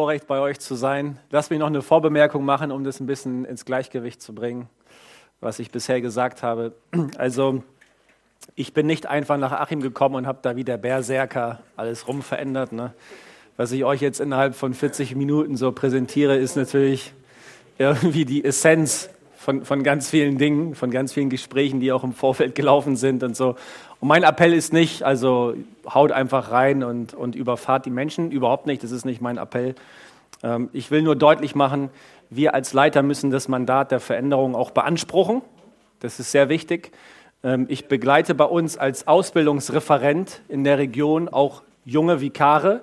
Vorrecht bei euch zu sein. Lass mich noch eine Vorbemerkung machen, um das ein bisschen ins Gleichgewicht zu bringen, was ich bisher gesagt habe. Also, ich bin nicht einfach nach Achim gekommen und habe da wie der Berserker alles rumverändert. Ne? Was ich euch jetzt innerhalb von 40 Minuten so präsentiere, ist natürlich irgendwie die Essenz von, von ganz vielen Dingen, von ganz vielen Gesprächen, die auch im Vorfeld gelaufen sind und so. Und mein Appell ist nicht, also haut einfach rein und, und überfahrt die Menschen, überhaupt nicht, das ist nicht mein Appell. Ähm, ich will nur deutlich machen, wir als Leiter müssen das Mandat der Veränderung auch beanspruchen. Das ist sehr wichtig. Ähm, ich begleite bei uns als Ausbildungsreferent in der Region auch junge Vikare,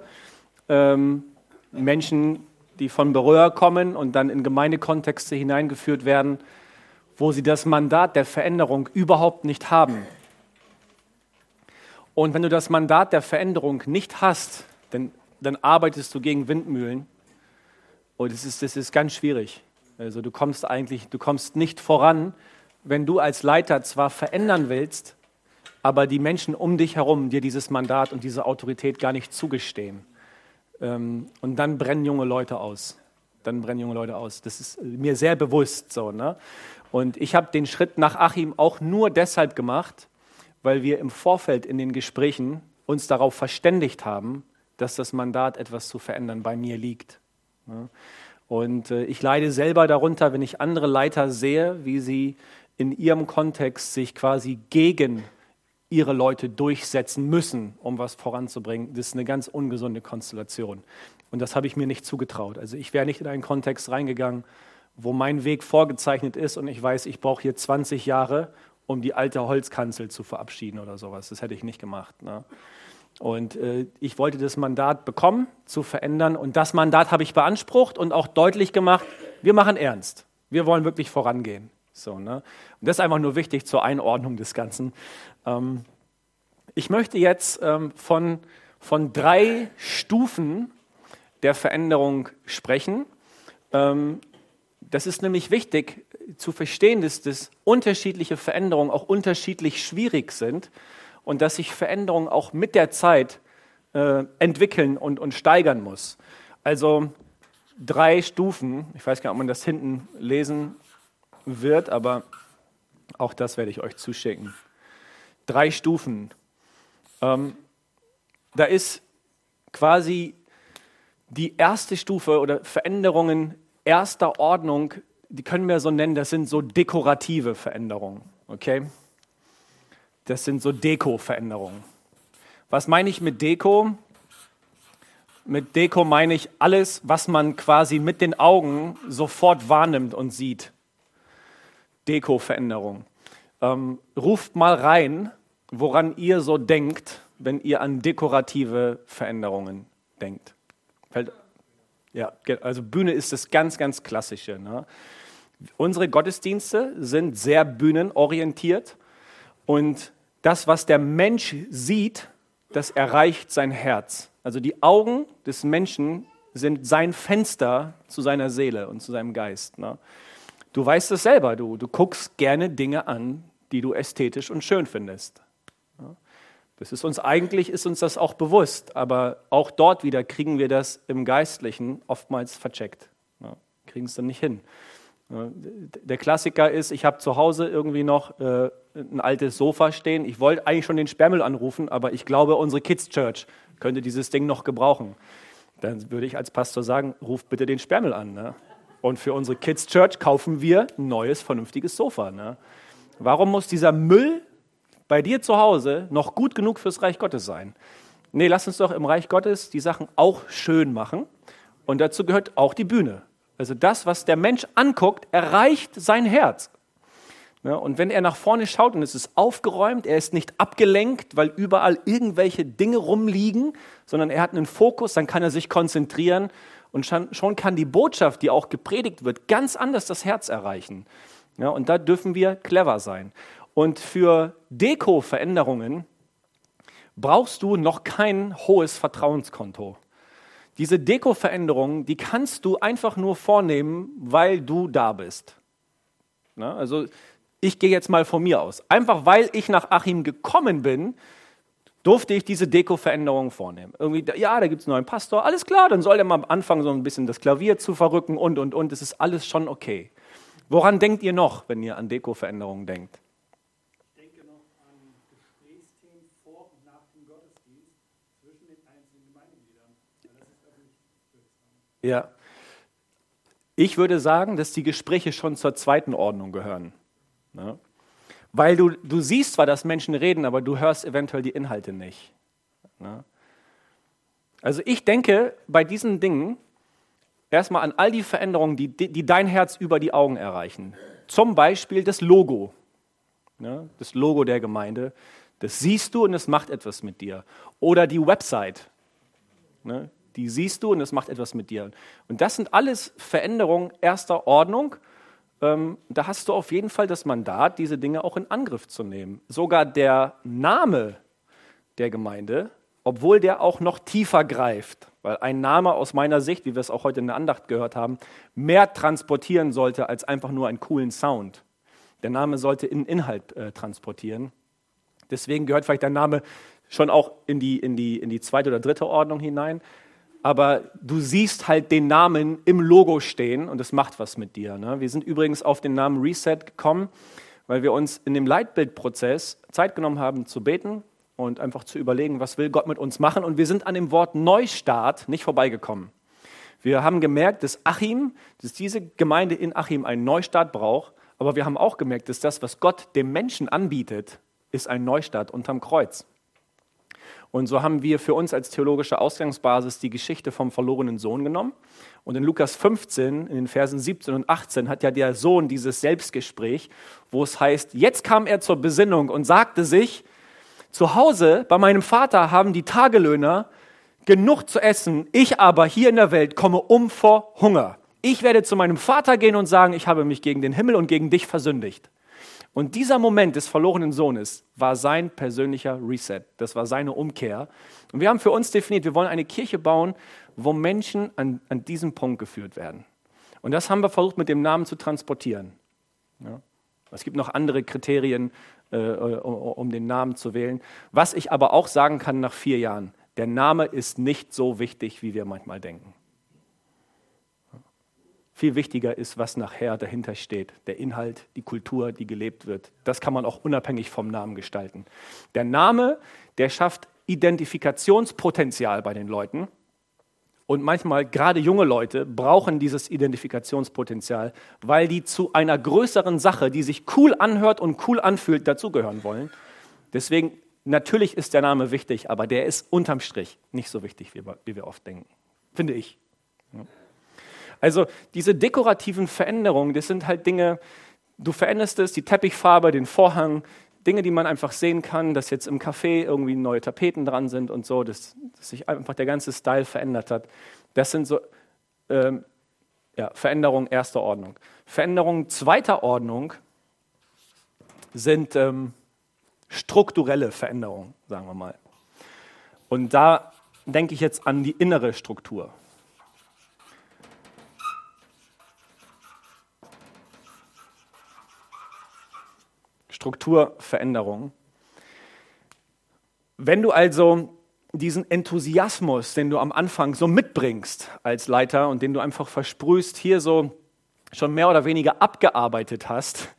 ähm, Menschen, die von Berührer kommen und dann in Gemeindekontexte hineingeführt werden, wo sie das Mandat der Veränderung überhaupt nicht haben. Und wenn du das Mandat der Veränderung nicht hast, dann, dann arbeitest du gegen Windmühlen. Und das ist, das ist ganz schwierig. Also du kommst eigentlich, du kommst nicht voran, wenn du als Leiter zwar verändern willst, aber die Menschen um dich herum dir dieses Mandat und diese Autorität gar nicht zugestehen. Ähm, und dann brennen junge Leute aus. Dann brennen junge Leute aus. Das ist mir sehr bewusst so. Ne? Und ich habe den Schritt nach Achim auch nur deshalb gemacht, weil wir im Vorfeld in den Gesprächen uns darauf verständigt haben, dass das Mandat etwas zu verändern bei mir liegt. Und äh, ich leide selber darunter, wenn ich andere Leiter sehe, wie sie in ihrem Kontext sich quasi gegen ihre Leute durchsetzen müssen, um was voranzubringen. Das ist eine ganz ungesunde Konstellation. Und das habe ich mir nicht zugetraut. Also ich wäre nicht in einen Kontext reingegangen, wo mein Weg vorgezeichnet ist und ich weiß, ich brauche hier 20 Jahre, um die alte Holzkanzel zu verabschieden oder sowas. Das hätte ich nicht gemacht. Ne? Und äh, ich wollte das Mandat bekommen, zu verändern. Und das Mandat habe ich beansprucht und auch deutlich gemacht, wir machen ernst. Wir wollen wirklich vorangehen. So, ne? Und das ist einfach nur wichtig zur Einordnung des Ganzen. Ähm, ich möchte jetzt ähm, von, von drei Stufen der Veränderung sprechen. Ähm, das ist nämlich wichtig zu verstehen, dass, dass unterschiedliche Veränderungen auch unterschiedlich schwierig sind und dass sich Veränderungen auch mit der Zeit äh, entwickeln und, und steigern muss. Also drei Stufen, ich weiß gar nicht, ob man das hinten lesen wird, aber auch das werde ich euch zuschicken. Drei Stufen. Ähm, da ist quasi die erste Stufe oder Veränderungen erster Ordnung, die können wir so nennen, das sind so dekorative Veränderungen. Okay? Das sind so Deko-Veränderungen. Was meine ich mit Deko? Mit Deko meine ich alles, was man quasi mit den Augen sofort wahrnimmt und sieht. Deko-Veränderung. Ähm, ruft mal rein, woran ihr so denkt, wenn ihr an dekorative Veränderungen denkt. Fällt, ja, also Bühne ist das ganz, ganz Klassische. Ne? Unsere Gottesdienste sind sehr bühnenorientiert und das, was der Mensch sieht, das erreicht sein Herz. Also die Augen des Menschen sind sein Fenster zu seiner Seele und zu seinem Geist. Ne? Du weißt es selber, du, du guckst gerne Dinge an, die du ästhetisch und schön findest. Das ist uns eigentlich, ist uns das auch bewusst, aber auch dort wieder kriegen wir das im Geistlichen oftmals vercheckt. Kriegen es dann nicht hin. Der Klassiker ist, ich habe zu Hause irgendwie noch äh, ein altes Sofa stehen. Ich wollte eigentlich schon den Sperrmüll anrufen, aber ich glaube, unsere Kids Church könnte dieses Ding noch gebrauchen. Dann würde ich als Pastor sagen, ruft bitte den Sperrmüll an. Ne? Und für unsere Kids Church kaufen wir ein neues, vernünftiges Sofa. Ne? Warum muss dieser Müll bei dir zu Hause noch gut genug fürs Reich Gottes sein? Nee, lass uns doch im Reich Gottes die Sachen auch schön machen. Und dazu gehört auch die Bühne. Also das, was der Mensch anguckt, erreicht sein Herz. Ja, und wenn er nach vorne schaut und es ist aufgeräumt, er ist nicht abgelenkt, weil überall irgendwelche Dinge rumliegen, sondern er hat einen Fokus, dann kann er sich konzentrieren und schon kann die Botschaft, die auch gepredigt wird, ganz anders das Herz erreichen. Ja, und da dürfen wir clever sein. Und für Deko-Veränderungen brauchst du noch kein hohes Vertrauenskonto. Diese Deko-Veränderungen, die kannst du einfach nur vornehmen, weil du da bist. Na, also ich gehe jetzt mal von mir aus. Einfach weil ich nach Achim gekommen bin, durfte ich diese Deko-Veränderung vornehmen. Irgendwie, ja, da gibt es einen neuen Pastor, alles klar, dann soll der mal anfangen, so ein bisschen das Klavier zu verrücken und, und, und. Das ist alles schon okay. Woran denkt ihr noch, wenn ihr an Deko-Veränderungen denkt? Ich denke noch an Gesprächsthemen vor und nach dem Gottesdienst zwischen den einzelnen Gemeindegliedern. Ja. Ich würde sagen, dass die Gespräche schon zur zweiten Ordnung gehören. Ne? Weil du, du siehst zwar, dass Menschen reden, aber du hörst eventuell die Inhalte nicht. Ne? Also ich denke bei diesen Dingen erstmal an all die Veränderungen, die, die dein Herz über die Augen erreichen. Zum Beispiel das Logo. Ne? Das Logo der Gemeinde. Das siehst du und es macht etwas mit dir. Oder die Website. Ne? Die siehst du und es macht etwas mit dir. Und das sind alles Veränderungen erster Ordnung ähm, da hast du auf jeden Fall das Mandat, diese Dinge auch in Angriff zu nehmen. Sogar der Name der Gemeinde, obwohl der auch noch tiefer greift, weil ein Name aus meiner Sicht, wie wir es auch heute in der Andacht gehört haben, mehr transportieren sollte als einfach nur einen coolen Sound. Der Name sollte in Inhalt äh, transportieren. Deswegen gehört vielleicht der Name schon auch in die, in, die, in die zweite oder dritte Ordnung hinein aber du siehst halt den Namen im Logo stehen und es macht was mit dir. Ne? Wir sind übrigens auf den Namen Reset gekommen, weil wir uns in dem Leitbildprozess Zeit genommen haben zu beten und einfach zu überlegen, was will Gott mit uns machen. Und wir sind an dem Wort Neustart nicht vorbeigekommen. Wir haben gemerkt, dass Achim, dass diese Gemeinde in Achim einen Neustart braucht, aber wir haben auch gemerkt, dass das, was Gott dem Menschen anbietet, ist ein Neustart unterm Kreuz. Und so haben wir für uns als theologische Ausgangsbasis die Geschichte vom verlorenen Sohn genommen. Und in Lukas 15, in den Versen 17 und 18, hat ja der Sohn dieses Selbstgespräch, wo es heißt, jetzt kam er zur Besinnung und sagte sich, zu Hause bei meinem Vater haben die Tagelöhner genug zu essen, ich aber hier in der Welt komme um vor Hunger. Ich werde zu meinem Vater gehen und sagen, ich habe mich gegen den Himmel und gegen dich versündigt. Und dieser Moment des verlorenen Sohnes war sein persönlicher Reset. Das war seine Umkehr. Und wir haben für uns definiert, wir wollen eine Kirche bauen, wo Menschen an, an diesen Punkt geführt werden. Und das haben wir versucht mit dem Namen zu transportieren. Ja. Es gibt noch andere Kriterien, äh, um, um den Namen zu wählen. Was ich aber auch sagen kann nach vier Jahren, der Name ist nicht so wichtig, wie wir manchmal denken. Viel wichtiger ist, was nachher dahinter steht. Der Inhalt, die Kultur, die gelebt wird. Das kann man auch unabhängig vom Namen gestalten. Der Name, der schafft Identifikationspotenzial bei den Leuten. Und manchmal, gerade junge Leute, brauchen dieses Identifikationspotenzial, weil die zu einer größeren Sache, die sich cool anhört und cool anfühlt, dazugehören wollen. Deswegen, natürlich ist der Name wichtig, aber der ist unterm Strich nicht so wichtig, wie wir oft denken. Finde ich. Also diese dekorativen Veränderungen, das sind halt Dinge, du veränderst es, die Teppichfarbe, den Vorhang, Dinge, die man einfach sehen kann, dass jetzt im Café irgendwie neue Tapeten dran sind und so, dass, dass sich einfach der ganze Style verändert hat. Das sind so ähm, ja, Veränderungen erster Ordnung. Veränderungen zweiter Ordnung sind ähm, strukturelle Veränderungen, sagen wir mal. Und da denke ich jetzt an die innere Struktur. Strukturveränderung. Wenn du also diesen Enthusiasmus, den du am Anfang so mitbringst als Leiter und den du einfach versprühst, hier so schon mehr oder weniger abgearbeitet hast,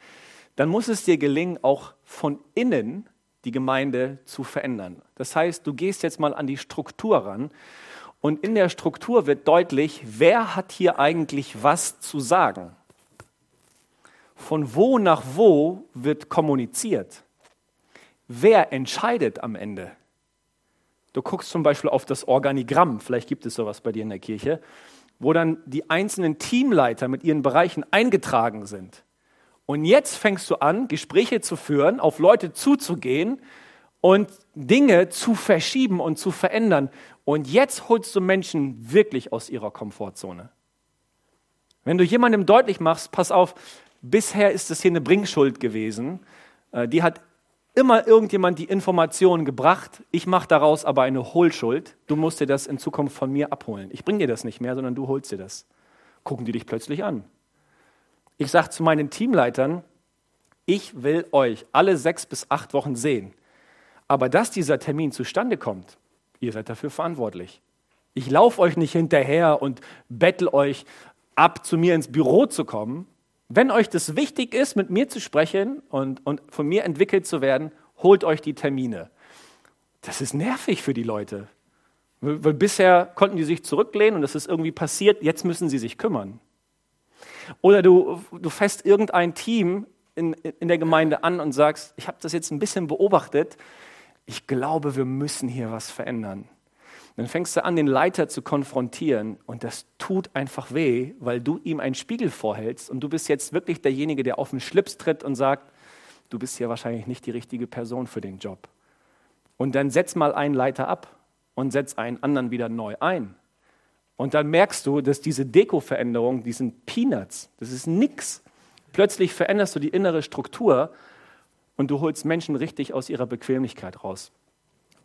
dann muss es dir gelingen, auch von innen die Gemeinde zu verändern. Das heißt, du gehst jetzt mal an die Struktur ran und in der Struktur wird deutlich, wer hat hier eigentlich was zu sagen von wo nach wo wird kommuniziert? Wer entscheidet am Ende? Du guckst zum Beispiel auf das Organigramm, vielleicht gibt es sowas bei dir in der Kirche, wo dann die einzelnen Teamleiter mit ihren Bereichen eingetragen sind. Und jetzt fängst du an, Gespräche zu führen, auf Leute zuzugehen und Dinge zu verschieben und zu verändern. Und jetzt holst du Menschen wirklich aus ihrer Komfortzone. Wenn du jemandem deutlich machst, pass auf, Bisher ist es hier eine Bringschuld gewesen. Äh, die hat immer irgendjemand die Informationen gebracht. Ich mache daraus aber eine Hohlschuld. Du musst dir das in Zukunft von mir abholen. Ich bringe dir das nicht mehr, sondern du holst dir das. Gucken die dich plötzlich an. Ich sage zu meinen Teamleitern, ich will euch alle sechs bis acht Wochen sehen. Aber dass dieser Termin zustande kommt, ihr seid dafür verantwortlich. Ich laufe euch nicht hinterher und bettel euch ab, zu mir ins Büro zu kommen. Wenn euch das wichtig ist, mit mir zu sprechen und, und von mir entwickelt zu werden, holt euch die Termine. Das ist nervig für die Leute. Weil, bisher konnten die sich zurücklehnen und das ist irgendwie passiert, jetzt müssen sie sich kümmern. Oder du, du fässt irgendein Team in, in der Gemeinde an und sagst, ich habe das jetzt ein bisschen beobachtet, ich glaube, wir müssen hier was verändern. Dann fängst du an, den Leiter zu konfrontieren und das tut einfach weh, weil du ihm einen Spiegel vorhältst und du bist jetzt wirklich derjenige, der auf den Schlips tritt und sagt, du bist hier wahrscheinlich nicht die richtige Person für den Job. Und dann setz mal einen Leiter ab und setz einen anderen wieder neu ein. Und dann merkst du, dass diese Deko-Veränderung, die sind Peanuts, das ist nix. Plötzlich veränderst du die innere Struktur und du holst Menschen richtig aus ihrer Bequemlichkeit raus.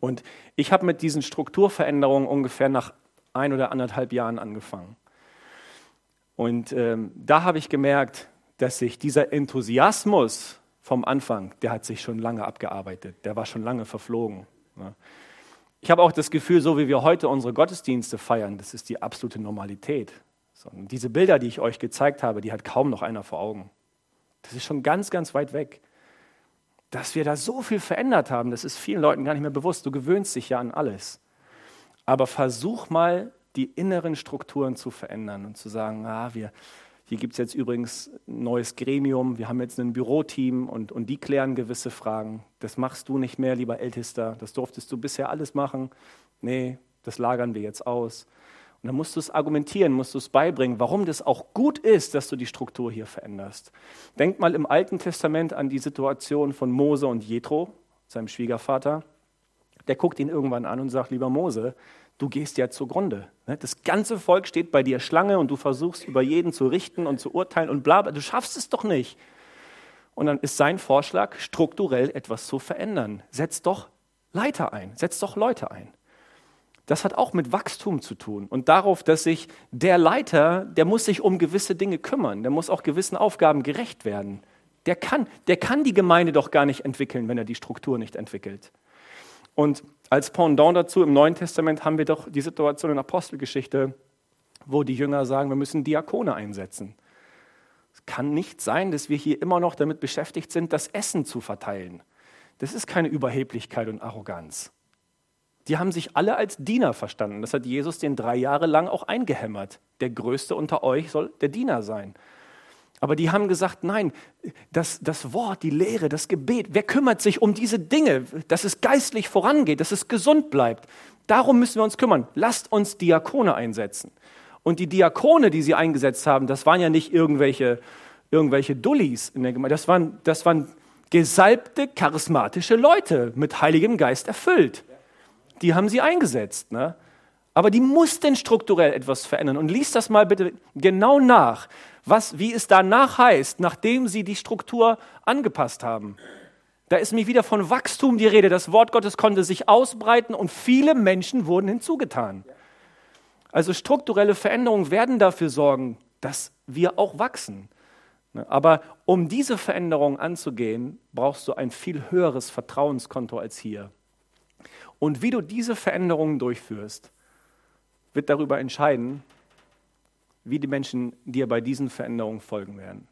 Und ich habe mit diesen Strukturveränderungen ungefähr nach ein oder anderthalb Jahren angefangen. Und ähm, da habe ich gemerkt, dass sich dieser Enthusiasmus vom Anfang, der hat sich schon lange abgearbeitet, der war schon lange verflogen. Ne? Ich habe auch das Gefühl, so wie wir heute unsere Gottesdienste feiern, das ist die absolute Normalität. So, diese Bilder, die ich euch gezeigt habe, die hat kaum noch einer vor Augen. Das ist schon ganz, ganz weit weg dass wir da so viel verändert haben, das ist vielen Leuten gar nicht mehr bewusst. Du gewöhnst dich ja an alles. Aber versuch mal, die inneren Strukturen zu verändern und zu sagen, ah, wir, hier gibt es jetzt übrigens ein neues Gremium, wir haben jetzt ein Büroteam und, und die klären gewisse Fragen. Das machst du nicht mehr, lieber Ältester. Das durftest du bisher alles machen. Nee, das lagern wir jetzt aus. Und dann musst du es argumentieren, musst du es beibringen, warum das auch gut ist, dass du die Struktur hier veränderst. Denk mal im Alten Testament an die Situation von Mose und Jethro, seinem Schwiegervater. Der guckt ihn irgendwann an und sagt, lieber Mose, du gehst ja zugrunde. Ne? Das ganze Volk steht bei dir Schlange und du versuchst über jeden zu richten und zu urteilen und bla, bla. du schaffst es doch nicht. Und dann ist sein Vorschlag, strukturell etwas zu verändern. Setz doch Leiter ein, setz doch Leute ein das hat auch mit Wachstum zu tun und darauf, dass sich der Leiter, der muss sich um gewisse Dinge kümmern, der muss auch gewissen Aufgaben gerecht werden. Der kann, der kann die Gemeinde doch gar nicht entwickeln, wenn er die Struktur nicht entwickelt. Und als Pendant dazu im Neuen Testament haben wir doch die Situation in Apostelgeschichte, wo die Jünger sagen, wir müssen Diakone einsetzen. Es kann nicht sein, dass wir hier immer noch damit beschäftigt sind, das Essen zu verteilen. Das ist keine Überheblichkeit und Arroganz. Die haben sich alle als Diener verstanden. Das hat Jesus den drei Jahre lang auch eingehämmert. Der Größte unter euch soll der Diener sein. Aber die haben gesagt, nein, das, das Wort, die Lehre, das Gebet, wer kümmert sich um diese Dinge, dass es geistlich vorangeht, dass es gesund bleibt? Darum müssen wir uns kümmern. Lasst uns Diakone einsetzen. Und die Diakone, die sie eingesetzt haben, das waren ja nicht irgendwelche, irgendwelche Dullis in der Gemeinde, das waren, das waren gesalbte, charismatische Leute, mit Heiligem Geist erfüllt die haben sie eingesetzt. Ne? Aber die mussten strukturell etwas verändern. Und lies das mal bitte genau nach, was, wie es danach heißt, nachdem sie die Struktur angepasst haben. Da ist mir wieder von Wachstum die Rede. Das Wort Gottes konnte sich ausbreiten und viele Menschen wurden hinzugetan. Also strukturelle Veränderungen werden dafür sorgen, dass wir auch wachsen. Ne? Aber um diese Veränderung anzugehen, brauchst du ein viel höheres Vertrauenskonto als hier. Und wie du diese Veränderungen durchführst, wird darüber entscheiden, wie die Menschen dir bei diesen Veränderungen folgen werden.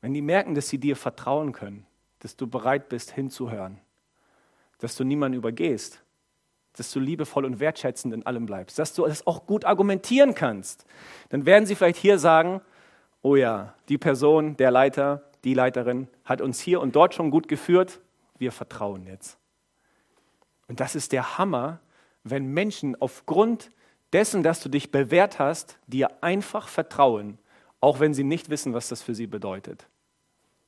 Wenn die merken, dass sie dir vertrauen können, dass du bereit bist hinzuhören, dass du niemanden übergehst, dass du liebevoll und wertschätzend in allem bleibst, dass du das auch gut argumentieren kannst, dann werden sie vielleicht hier sagen, oh ja, die Person, der Leiter, die Leiterin hat uns hier und dort schon gut geführt, wir vertrauen jetzt. Und das ist der Hammer, wenn Menschen aufgrund dessen, dass du dich bewährt hast, dir einfach vertrauen, auch wenn sie nicht wissen, was das für sie bedeutet.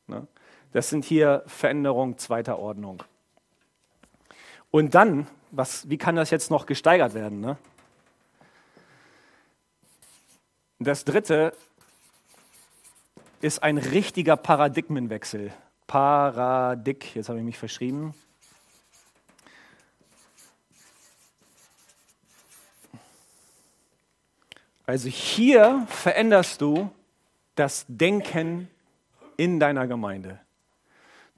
Ne? Das sind hier Veränderungen zweiter Ordnung. Und dann, was, wie kann das jetzt noch gesteigert werden? Ne? Das dritte ist ein richtiger Paradigmenwechsel. Paradig, jetzt habe ich mich verschrieben. Also hier veränderst du das Denken in deiner Gemeinde.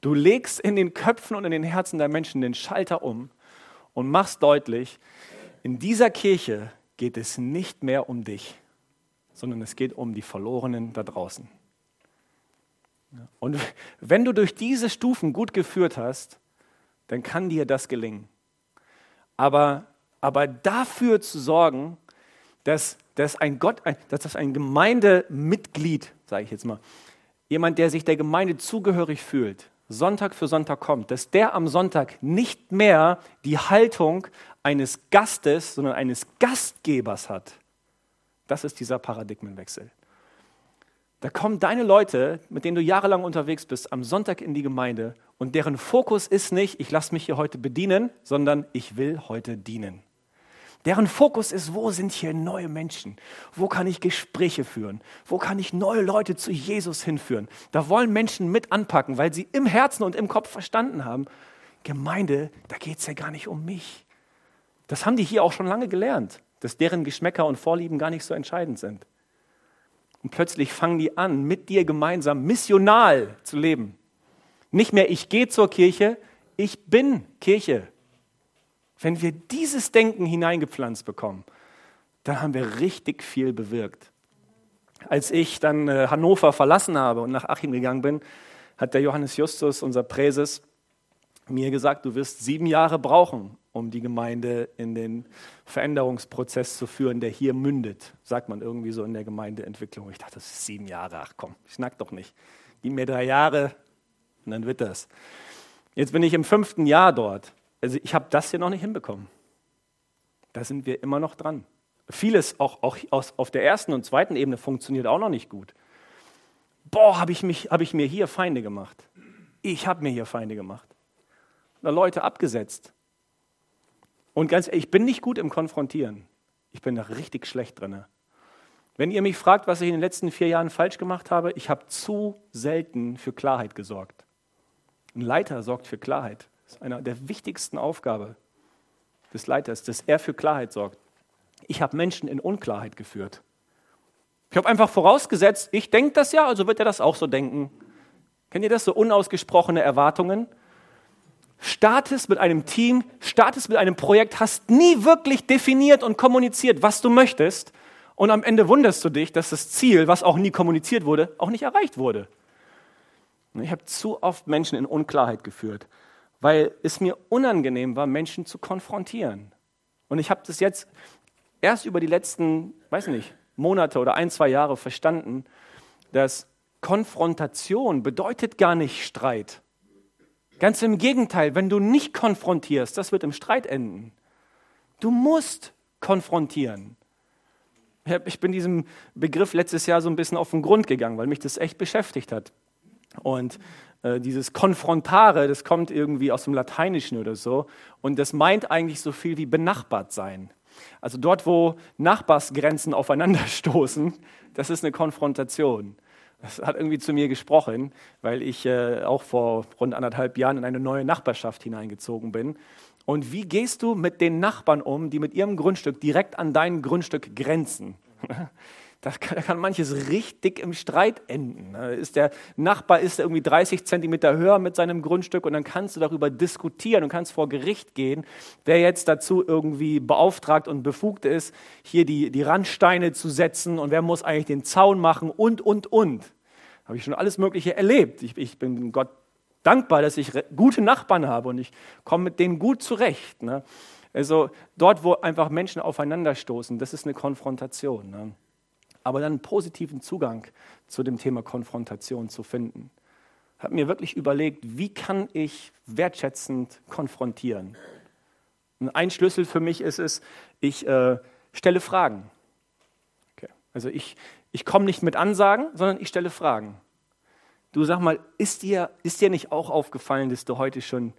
Du legst in den Köpfen und in den Herzen der Menschen den Schalter um und machst deutlich, in dieser Kirche geht es nicht mehr um dich, sondern es geht um die Verlorenen da draußen. Und wenn du durch diese Stufen gut geführt hast, dann kann dir das gelingen. Aber, aber dafür zu sorgen, dass, dass, ein Gott, dass das ein Gemeindemitglied, sage ich jetzt mal, jemand, der sich der Gemeinde zugehörig fühlt, Sonntag für Sonntag kommt, dass der am Sonntag nicht mehr die Haltung eines Gastes, sondern eines Gastgebers hat. Das ist dieser Paradigmenwechsel. Da kommen deine Leute, mit denen du jahrelang unterwegs bist, am Sonntag in die Gemeinde und deren Fokus ist nicht, ich lasse mich hier heute bedienen, sondern ich will heute dienen. Deren Fokus ist, wo sind hier neue Menschen? Wo kann ich Gespräche führen? Wo kann ich neue Leute zu Jesus hinführen? Da wollen Menschen mit anpacken, weil sie im Herzen und im Kopf verstanden haben, Gemeinde, da geht es ja gar nicht um mich. Das haben die hier auch schon lange gelernt, dass deren Geschmäcker und Vorlieben gar nicht so entscheidend sind. Und plötzlich fangen die an, mit dir gemeinsam missional zu leben. Nicht mehr ich gehe zur Kirche, ich bin Kirche. Wenn wir dieses Denken hineingepflanzt bekommen, dann haben wir richtig viel bewirkt. Als ich dann äh, Hannover verlassen habe und nach Achim gegangen bin, hat der Johannes Justus, unser Präses, mir gesagt, du wirst sieben Jahre brauchen, um die Gemeinde in den Veränderungsprozess zu führen, der hier mündet, sagt man irgendwie so in der Gemeindeentwicklung. Ich dachte, das ist sieben Jahre, ach komm, ich schnack doch nicht. Gib mir drei Jahre und dann wird das. Jetzt bin ich im fünften Jahr dort. Also ich habe das hier noch nicht hinbekommen. Da sind wir immer noch dran. Vieles auch, auch aus, auf der ersten und zweiten Ebene funktioniert auch noch nicht gut. Boah, habe ich, hab ich mir hier Feinde gemacht. Ich habe mir hier Feinde gemacht. Da Leute abgesetzt. Und ganz ehrlich, ich bin nicht gut im Konfrontieren. Ich bin da richtig schlecht drin. Wenn ihr mich fragt, was ich in den letzten vier Jahren falsch gemacht habe, ich habe zu selten für Klarheit gesorgt. Ein Leiter sorgt für Klarheit. Das ist eine der wichtigsten Aufgaben des Leiters, dass er für Klarheit sorgt. Ich habe Menschen in Unklarheit geführt. Ich habe einfach vorausgesetzt, ich denke das ja, also wird er das auch so denken. Kennt ihr das, so unausgesprochene Erwartungen? startest mit einem Team, startest mit einem Projekt, hast nie wirklich definiert und kommuniziert, was du möchtest. Und am Ende wunderst du dich, dass das Ziel, was auch nie kommuniziert wurde, auch nicht erreicht wurde. Ich habe zu oft Menschen in Unklarheit geführt, weil es mir unangenehm war, Menschen zu konfrontieren. Und ich habe das jetzt erst über die letzten, weiß nicht, Monate oder ein, zwei Jahre verstanden, dass Konfrontation bedeutet gar nicht Streit. Ganz im Gegenteil, wenn du nicht konfrontierst, das wird im Streit enden. Du musst konfrontieren. Ich bin diesem Begriff letztes Jahr so ein bisschen auf den Grund gegangen, weil mich das echt beschäftigt hat. Und äh, dieses Konfrontare, das kommt irgendwie aus dem Lateinischen oder so. Und das meint eigentlich so viel wie benachbart sein. Also dort, wo Nachbarsgrenzen aufeinanderstoßen, das ist eine Konfrontation. Das hat irgendwie zu mir gesprochen, weil ich äh, auch vor rund anderthalb Jahren in eine neue Nachbarschaft hineingezogen bin. Und wie gehst du mit den Nachbarn um, die mit ihrem Grundstück direkt an dein Grundstück grenzen? Da kann, da kann, manches richtig im Streit enden. Ist der Nachbar ist irgendwie 30 Zentimeter höher mit seinem Grundstück und dann kannst du darüber diskutieren und kannst vor Gericht gehen, wer jetzt dazu irgendwie beauftragt und befugt ist, hier die, die Randsteine zu setzen und wer muss eigentlich den Zaun machen und, und, und. Habe ich schon alles Mögliche erlebt. Ich, ich bin Gott dankbar, dass ich gute Nachbarn habe und ich komme mit denen gut zurecht. Ne? Also dort, wo einfach Menschen aufeinanderstoßen, das ist eine Konfrontation. Ne? Aber dann einen positiven Zugang zu dem Thema Konfrontation zu finden. Ich habe mir wirklich überlegt, wie kann ich wertschätzend konfrontieren? Und ein Schlüssel für mich ist es, ich äh, stelle Fragen. Okay. Also ich, ich komme nicht mit Ansagen, sondern ich stelle Fragen. Du sag mal, ist dir, ist dir nicht auch aufgefallen, dass du heute schon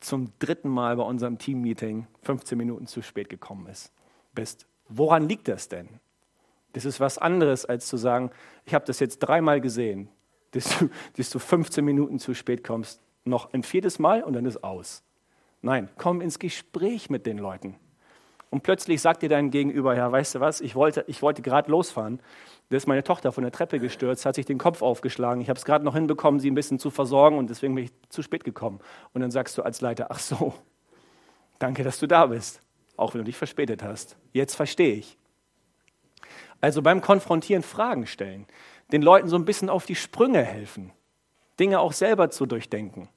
zum dritten Mal bei unserem Teammeeting 15 Minuten zu spät gekommen bist? Woran liegt das denn? Das ist was anderes, als zu sagen, ich habe das jetzt dreimal gesehen, dass du, dass du 15 Minuten zu spät kommst, noch ein viertes Mal und dann ist aus. Nein, komm ins Gespräch mit den Leuten Und plötzlich sagt dir dein Gegenüber, ja, weißt du was, ich wollte, ich wollte gerade losfahren. Da ist meine Tochter von der Treppe gestürzt, hat sich den Kopf aufgeschlagen. Ich habe es gerade noch hinbekommen, sie ein bisschen zu versorgen und deswegen bin ich zu spät gekommen. Und dann sagst du als Leiter, ach so, danke, dass du da bist, auch wenn du dich verspätet hast. Jetzt verstehe ich. Also beim Konfrontieren Fragen stellen, den Leuten so ein bisschen auf die Sprünge helfen, Dinge auch selber zu durchdenken.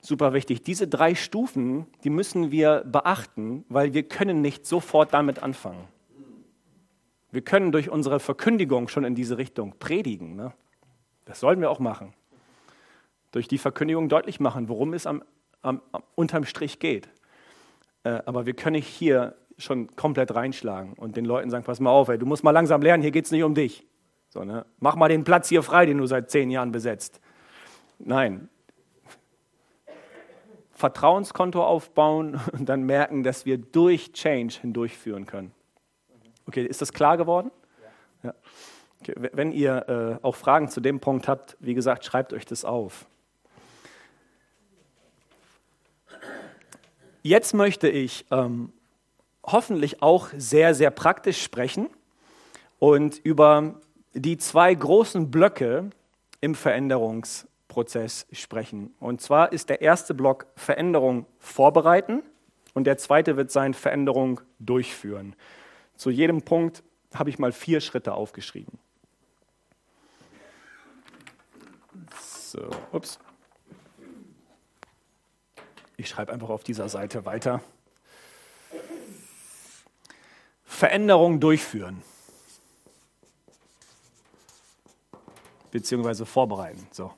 Super wichtig. Diese drei Stufen, die müssen wir beachten, weil wir können nicht sofort damit anfangen. Wir können durch unsere Verkündigung schon in diese Richtung predigen. Ne? Das sollten wir auch machen. Durch die Verkündigung deutlich machen, worum es am, am, am unterm Strich geht. Äh, aber wir können nicht hier schon komplett reinschlagen und den Leuten sagen, pass mal auf, ey, du musst mal langsam lernen, hier geht es nicht um dich. So, ne? Mach mal den Platz hier frei, den du seit zehn Jahren besetzt. Nein. Vertrauenskonto aufbauen und dann merken, dass wir durch Change hindurchführen können. Okay, ist das klar geworden? Ja. Okay, wenn ihr äh, auch Fragen zu dem Punkt habt, wie gesagt, schreibt euch das auf. Jetzt möchte ich ähm, hoffentlich auch sehr, sehr praktisch sprechen und über die zwei großen Blöcke im Veränderungsprozess sprechen. Und zwar ist der erste Block Veränderung vorbereiten und der zweite wird sein Veränderung durchführen. Zu jedem Punkt habe ich mal vier Schritte aufgeschrieben. So, ups. Ich schreibe einfach auf dieser Seite weiter. Veränderung durchführen. Beziehungsweise vorbereiten. So.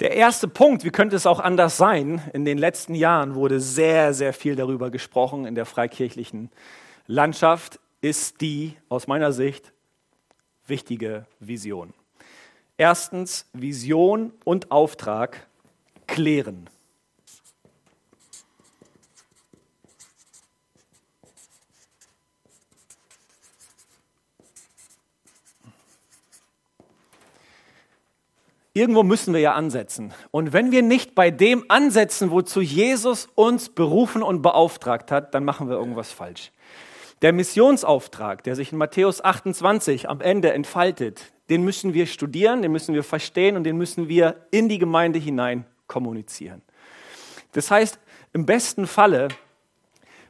Der erste Punkt, wie könnte es auch anders sein? In den letzten Jahren wurde sehr, sehr viel darüber gesprochen in der freikirchlichen Landschaft, ist die aus meiner Sicht wichtige Vision. Erstens, Vision und Auftrag klären. Irgendwo müssen wir ja ansetzen. Und wenn wir nicht bei dem ansetzen, wozu Jesus uns berufen und beauftragt hat, dann machen wir irgendwas falsch. Der Missionsauftrag, der sich in Matthäus 28 am Ende entfaltet, den müssen wir studieren, den müssen wir verstehen und den müssen wir in die Gemeinde hinein kommunizieren. Das heißt, im besten Falle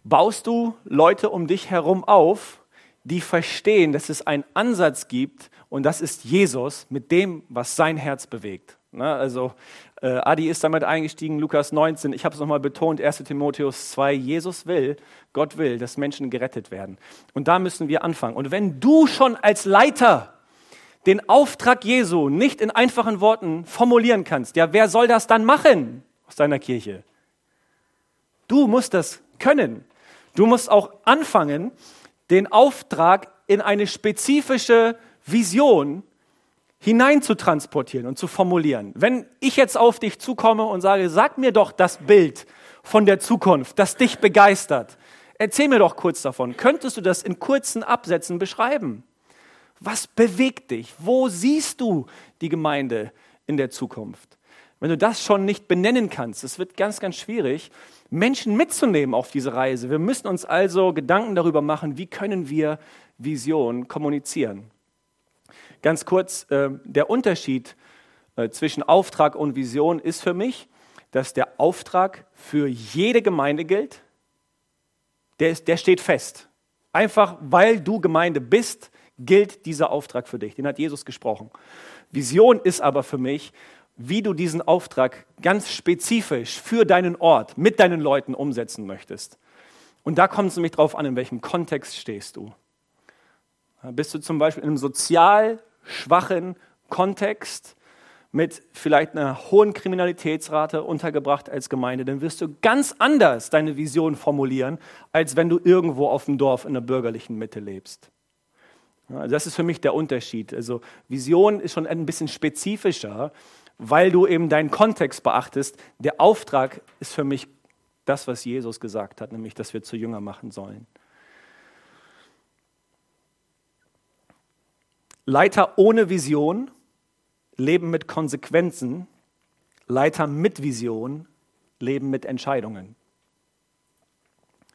baust du Leute um dich herum auf, die verstehen, dass es einen Ansatz gibt und das ist Jesus mit dem, was sein Herz bewegt. Na, also äh, Adi ist damit eingestiegen, Lukas 19, ich habe es nochmal betont, 1 Timotheus 2, Jesus will, Gott will, dass Menschen gerettet werden. Und da müssen wir anfangen. Und wenn du schon als Leiter den Auftrag Jesu nicht in einfachen Worten formulieren kannst, ja, wer soll das dann machen aus deiner Kirche? Du musst das können. Du musst auch anfangen, den Auftrag in eine spezifische Vision hineinzutransportieren und zu formulieren. Wenn ich jetzt auf dich zukomme und sage, sag mir doch das Bild von der Zukunft, das dich begeistert, erzähl mir doch kurz davon. Könntest du das in kurzen Absätzen beschreiben? Was bewegt dich? Wo siehst du die Gemeinde in der Zukunft? Wenn du das schon nicht benennen kannst, es wird ganz, ganz schwierig, Menschen mitzunehmen auf diese Reise. Wir müssen uns also Gedanken darüber machen, wie können wir Vision kommunizieren. Ganz kurz, äh, der Unterschied äh, zwischen Auftrag und Vision ist für mich, dass der Auftrag für jede Gemeinde gilt. Der, ist, der steht fest. Einfach weil du Gemeinde bist, gilt dieser Auftrag für dich. Den hat Jesus gesprochen. Vision ist aber für mich, wie du diesen Auftrag ganz spezifisch für deinen Ort mit deinen Leuten umsetzen möchtest. Und da kommt es nämlich darauf an, in welchem Kontext stehst du. Bist du zum Beispiel in einem sozial schwachen Kontext mit vielleicht einer hohen Kriminalitätsrate untergebracht als Gemeinde, dann wirst du ganz anders deine Vision formulieren, als wenn du irgendwo auf dem Dorf in der bürgerlichen Mitte lebst. Also das ist für mich der Unterschied. Also Vision ist schon ein bisschen spezifischer, weil du eben deinen Kontext beachtest. Der Auftrag ist für mich das, was Jesus gesagt hat, nämlich, dass wir zu Jünger machen sollen. Leiter ohne Vision leben mit Konsequenzen. Leiter mit Vision leben mit Entscheidungen.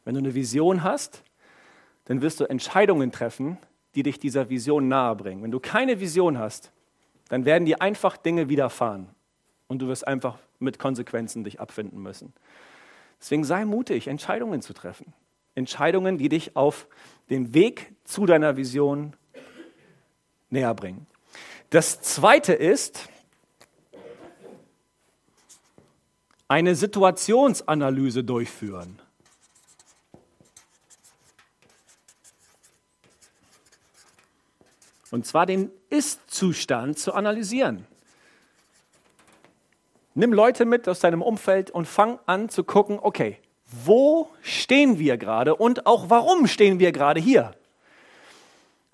Wenn du eine Vision hast, dann wirst du Entscheidungen treffen, die dich dieser Vision nahe bringen. Wenn du keine Vision hast, dann werden dir einfach Dinge widerfahren und du wirst einfach mit Konsequenzen dich abfinden müssen. Deswegen sei mutig, Entscheidungen zu treffen. Entscheidungen, die dich auf den Weg zu deiner Vision näher bringen. Das zweite ist eine Situationsanalyse durchführen. Und zwar den Ist-Zustand zu analysieren. Nimm Leute mit aus deinem Umfeld und fang an zu gucken, okay, wo stehen wir gerade und auch warum stehen wir gerade hier?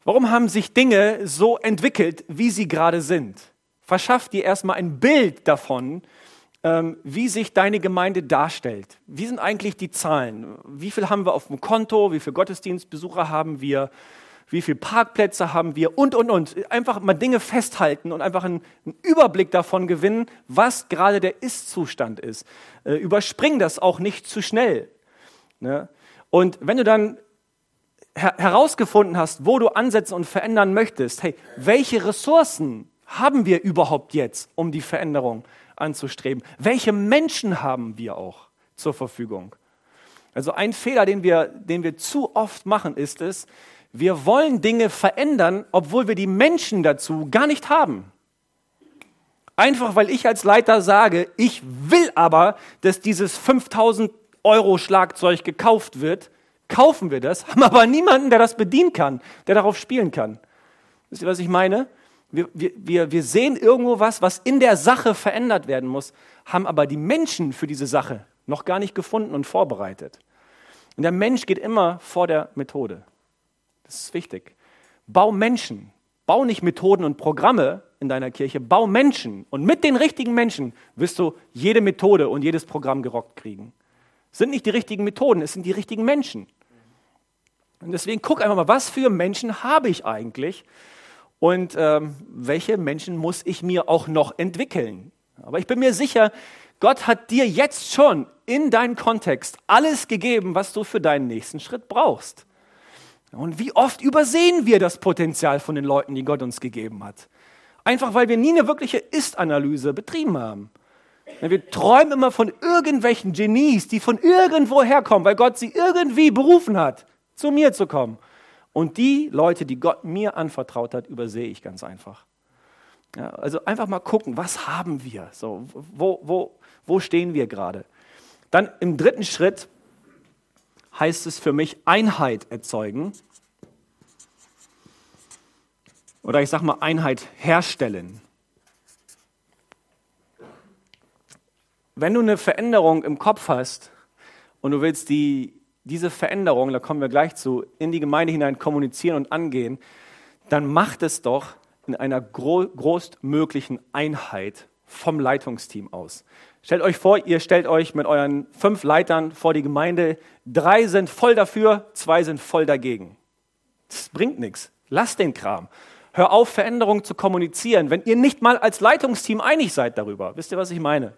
Warum haben sich Dinge so entwickelt, wie sie gerade sind? Verschaff dir erstmal ein Bild davon, ähm, wie sich deine Gemeinde darstellt. Wie sind eigentlich die Zahlen? Wie viel haben wir auf dem Konto? Wie viele Gottesdienstbesucher haben wir? wie viele Parkplätze haben wir und, und, und. Einfach mal Dinge festhalten und einfach einen, Überblick davon gewinnen, was gerade der Ist-Zustand ist. Äh, überspring das auch nicht zu schnell. Ne? Und wenn du dann her herausgefunden hast, wo du ansetzen und verändern möchtest, hey, welche Ressourcen haben wir überhaupt jetzt, um die Veränderung anzustreben? Welche Menschen haben wir auch zur Verfügung? Also ein Fehler, den wir, den wir zu oft machen, ist es, wir wollen Dinge verändern, obwohl wir die Menschen dazu gar nicht haben. Einfach weil ich als Leiter sage, ich will aber, dass dieses 5000 Euro Schlagzeug gekauft wird, kaufen wir das, haben aber niemanden, der das bedienen kann, der darauf spielen kann. Wisst ihr, was ich meine? Wir, wir, wir sehen irgendwo was, was in der Sache verändert werden muss, haben aber die Menschen für diese Sache noch gar nicht gefunden und vorbereitet. Und der Mensch geht immer vor der Methode. Das ist wichtig. Bau Menschen. Bau nicht Methoden und Programme in deiner Kirche, bau Menschen. Und mit den richtigen Menschen wirst du jede Methode und jedes Programm gerockt kriegen. Es sind nicht die richtigen Methoden, es sind die richtigen Menschen. Und deswegen guck einfach mal, was für Menschen habe ich eigentlich und ähm, welche Menschen muss ich mir auch noch entwickeln. Aber ich bin mir sicher, Gott hat dir jetzt schon in deinen Kontext alles gegeben, was du für deinen nächsten Schritt brauchst. Und wie oft übersehen wir das Potenzial von den Leuten, die Gott uns gegeben hat? Einfach weil wir nie eine wirkliche Ist-Analyse betrieben haben. Wir träumen immer von irgendwelchen Genies, die von irgendwo herkommen, weil Gott sie irgendwie berufen hat, zu mir zu kommen. Und die Leute, die Gott mir anvertraut hat, übersehe ich ganz einfach. Ja, also einfach mal gucken, was haben wir? So, wo, wo, wo stehen wir gerade? Dann im dritten Schritt heißt es für mich Einheit erzeugen. Oder ich sage mal Einheit herstellen. Wenn du eine Veränderung im Kopf hast und du willst die, diese Veränderung, da kommen wir gleich zu, in die Gemeinde hinein kommunizieren und angehen, dann macht es doch in einer gro größtmöglichen Einheit vom Leitungsteam aus. Stellt euch vor, ihr stellt euch mit euren fünf Leitern vor die Gemeinde. Drei sind voll dafür, zwei sind voll dagegen. Das bringt nichts. Lasst den Kram. Hör auf, Veränderungen zu kommunizieren, wenn ihr nicht mal als Leitungsteam einig seid darüber. Wisst ihr, was ich meine?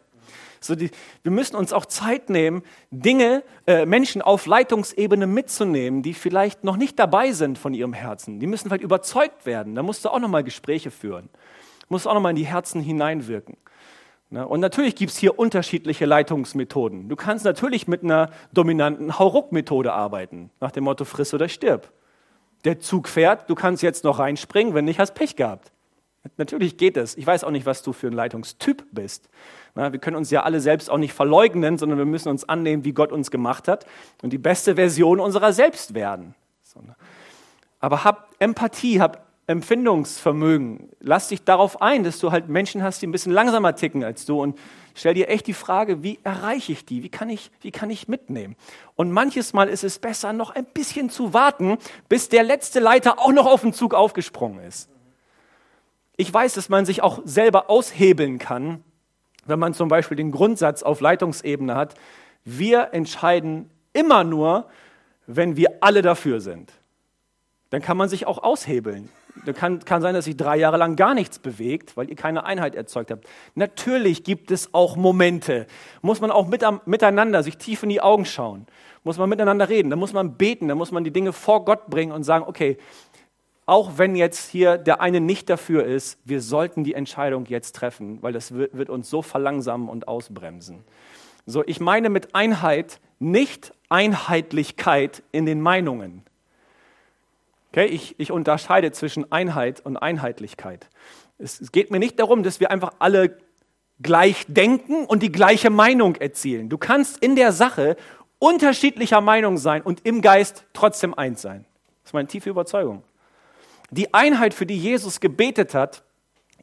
So die, wir müssen uns auch Zeit nehmen, Dinge, äh, Menschen auf Leitungsebene mitzunehmen, die vielleicht noch nicht dabei sind von ihrem Herzen. Die müssen halt überzeugt werden. Da musst du auch nochmal Gespräche führen. Musst auch nochmal in die Herzen hineinwirken. Ne? Und natürlich gibt es hier unterschiedliche Leitungsmethoden. Du kannst natürlich mit einer dominanten Hauruck-Methode arbeiten, nach dem Motto friss oder stirb. Der Zug fährt, du kannst jetzt noch reinspringen, wenn nicht, hast Pech gehabt. Natürlich geht es. Ich weiß auch nicht, was du für ein Leitungstyp bist. wir können uns ja alle selbst auch nicht verleugnen, sondern wir müssen uns annehmen, wie Gott uns gemacht hat und die beste Version unserer selbst werden. Ne? Aber hab Empathie, hab Empfindungsvermögen. Lass dich darauf ein, dass du halt Menschen hast, die ein bisschen langsamer ticken als du und stell dir echt die Frage, wie erreiche ich die? Wie kann ich, wie kann ich mitnehmen? Und manches Mal ist es besser, noch ein bisschen zu warten, bis der letzte Leiter auch noch auf den Zug aufgesprungen ist. Ich weiß, dass man sich auch selber aushebeln kann, wenn man zum Beispiel den Grundsatz auf Leitungsebene hat, wir entscheiden immer nur, wenn wir alle dafür sind. Dann kann man sich auch aushebeln. Da kann, kann sein, dass sich drei Jahre lang gar nichts bewegt, weil ihr keine Einheit erzeugt habt. Natürlich gibt es auch Momente, muss man auch mit, miteinander sich tief in die Augen schauen, muss man miteinander reden, da muss man beten, da muss man die Dinge vor Gott bringen und sagen, okay, auch wenn jetzt hier der eine nicht dafür ist, wir sollten die Entscheidung jetzt treffen, weil das wird, uns so verlangsamen und ausbremsen. So, ich meine mit Einheit nicht Einheitlichkeit in den Meinungen. Okay, ich, ich unterscheide zwischen Einheit und Einheitlichkeit. Es, es geht mir nicht darum, dass wir einfach alle gleich denken und die gleiche Meinung erzielen. Du kannst in der Sache unterschiedlicher Meinung sein und im Geist trotzdem eins sein. Das ist meine tiefe Überzeugung. Die Einheit, für die Jesus gebetet hat,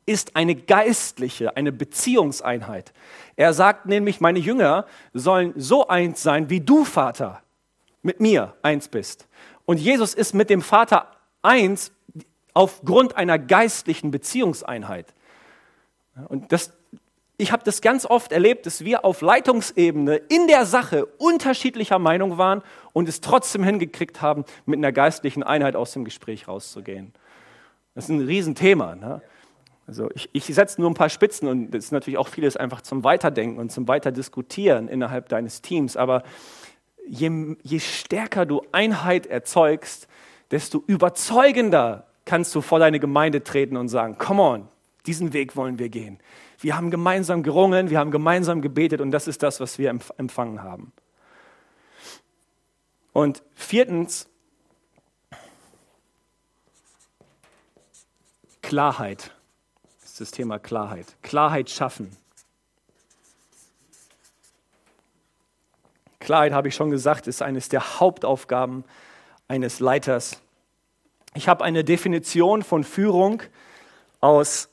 ist eine geistliche, eine Beziehungseinheit. Er sagt nämlich, meine Jünger sollen so eins sein, wie du, Vater, mit mir eins bist. Und Jesus ist mit dem Vater eins aufgrund einer geistlichen Beziehungseinheit. Und das, ich habe das ganz oft erlebt, dass wir auf Leitungsebene in der Sache unterschiedlicher Meinung waren und es trotzdem hingekriegt haben, mit einer geistlichen Einheit aus dem Gespräch rauszugehen. Das ist ein Riesenthema. Ne? Also ich, ich setze nur ein paar Spitzen und das ist natürlich auch vieles einfach zum Weiterdenken und zum Weiterdiskutieren innerhalb deines Teams. Aber je, je stärker du Einheit erzeugst, desto überzeugender kannst du vor deine Gemeinde treten und sagen, come on, diesen Weg wollen wir gehen. Wir haben gemeinsam gerungen, wir haben gemeinsam gebetet und das ist das, was wir empfangen haben. Und viertens, Klarheit. Das ist das Thema Klarheit. Klarheit schaffen. Klarheit, habe ich schon gesagt, ist eines der Hauptaufgaben eines Leiters. Ich habe eine Definition von Führung aus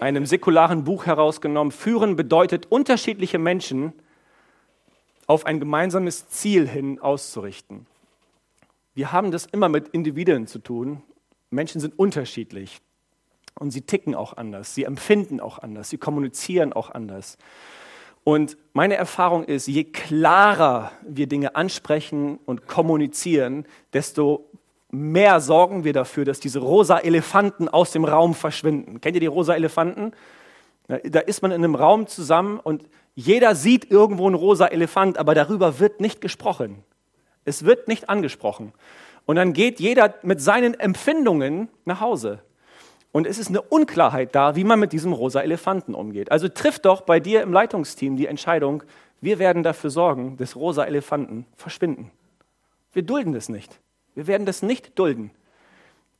einem säkularen Buch herausgenommen. Führen bedeutet, unterschiedliche Menschen auf ein gemeinsames Ziel hin auszurichten. Wir haben das immer mit Individuen zu tun. Menschen sind unterschiedlich und sie ticken auch anders, sie empfinden auch anders, sie kommunizieren auch anders. Und meine Erfahrung ist, je klarer wir Dinge ansprechen und kommunizieren, desto mehr sorgen wir dafür, dass diese rosa Elefanten aus dem Raum verschwinden. Kennt ihr die rosa Elefanten? Da ist man in einem Raum zusammen und jeder sieht irgendwo einen rosa Elefant, aber darüber wird nicht gesprochen. Es wird nicht angesprochen. Und dann geht jeder mit seinen Empfindungen nach Hause. Und es ist eine Unklarheit da, wie man mit diesem rosa Elefanten umgeht. Also trifft doch bei dir im Leitungsteam die Entscheidung, wir werden dafür sorgen, dass rosa Elefanten verschwinden. Wir dulden das nicht. Wir werden das nicht dulden,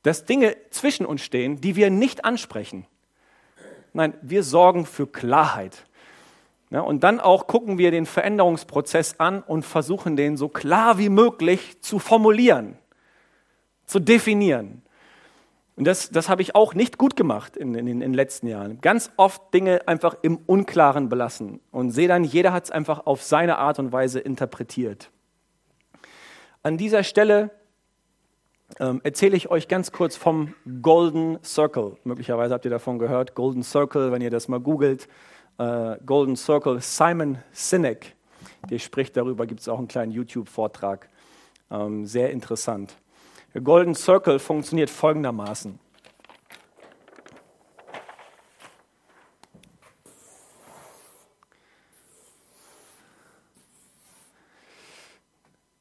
dass Dinge zwischen uns stehen, die wir nicht ansprechen. Nein, wir sorgen für Klarheit. Ja, und dann auch gucken wir den Veränderungsprozess an und versuchen den so klar wie möglich zu formulieren, zu definieren. Und das, das habe ich auch nicht gut gemacht in, in, in den letzten Jahren. Ganz oft Dinge einfach im Unklaren belassen und sehe dann, jeder hat es einfach auf seine Art und Weise interpretiert. An dieser Stelle ähm, erzähle ich euch ganz kurz vom Golden Circle. Möglicherweise habt ihr davon gehört. Golden Circle, wenn ihr das mal googelt. Äh, Golden Circle, Simon Sinek, der spricht darüber, gibt es auch einen kleinen YouTube-Vortrag. Ähm, sehr interessant. Der Golden Circle funktioniert folgendermaßen.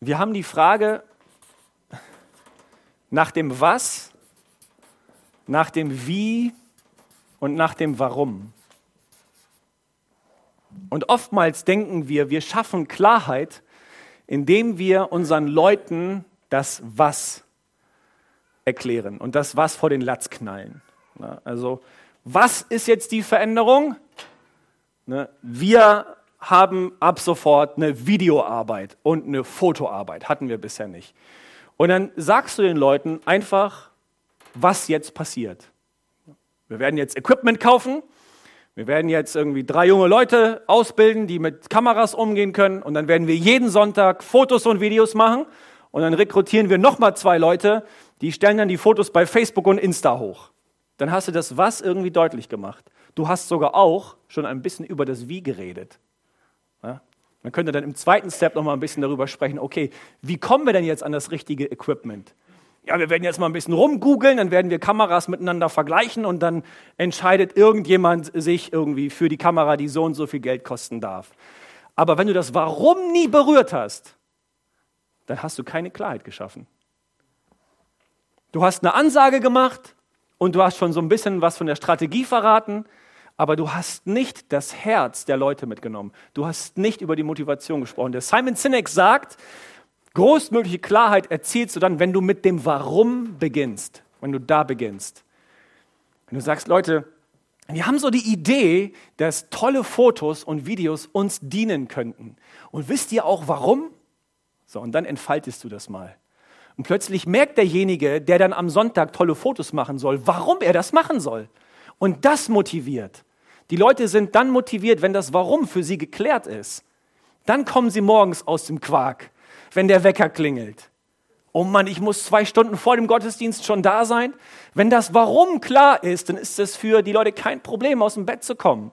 Wir haben die Frage nach dem Was, nach dem Wie und nach dem Warum. Und oftmals denken wir, wir schaffen Klarheit, indem wir unseren Leuten das Was erklären und das was vor den Latz knallen. Also, was ist jetzt die Veränderung? Wir haben ab sofort eine Videoarbeit und eine Fotoarbeit. Hatten wir bisher nicht. Und dann sagst du den Leuten einfach, was jetzt passiert. Wir werden jetzt Equipment kaufen. Wir werden jetzt irgendwie drei junge Leute ausbilden, die mit Kameras umgehen können. Und dann werden wir jeden Sonntag Fotos und Videos machen. Und dann rekrutieren wir nochmal zwei Leute, die stellen dann die Fotos bei Facebook und Insta hoch. Dann hast du das Was irgendwie deutlich gemacht. Du hast sogar auch schon ein bisschen über das Wie geredet. Ja? Man könnte dann im zweiten Step nochmal ein bisschen darüber sprechen, okay, wie kommen wir denn jetzt an das richtige Equipment? Ja, wir werden jetzt mal ein bisschen rumgoogeln, dann werden wir Kameras miteinander vergleichen und dann entscheidet irgendjemand sich irgendwie für die Kamera, die so und so viel Geld kosten darf. Aber wenn du das Warum nie berührt hast, dann hast du keine Klarheit geschaffen. Du hast eine Ansage gemacht und du hast schon so ein bisschen was von der Strategie verraten, aber du hast nicht das Herz der Leute mitgenommen. Du hast nicht über die Motivation gesprochen. Der Simon Sinek sagt, großmögliche Klarheit erzielst du dann, wenn du mit dem Warum beginnst, wenn du da beginnst. Wenn du sagst, Leute, wir haben so die Idee, dass tolle Fotos und Videos uns dienen könnten. Und wisst ihr auch warum? So, und dann entfaltest du das mal. Und plötzlich merkt derjenige, der dann am Sonntag tolle Fotos machen soll, warum er das machen soll. Und das motiviert. Die Leute sind dann motiviert, wenn das Warum für sie geklärt ist. Dann kommen sie morgens aus dem Quark, wenn der Wecker klingelt. Oh Mann, ich muss zwei Stunden vor dem Gottesdienst schon da sein. Wenn das Warum klar ist, dann ist es für die Leute kein Problem, aus dem Bett zu kommen.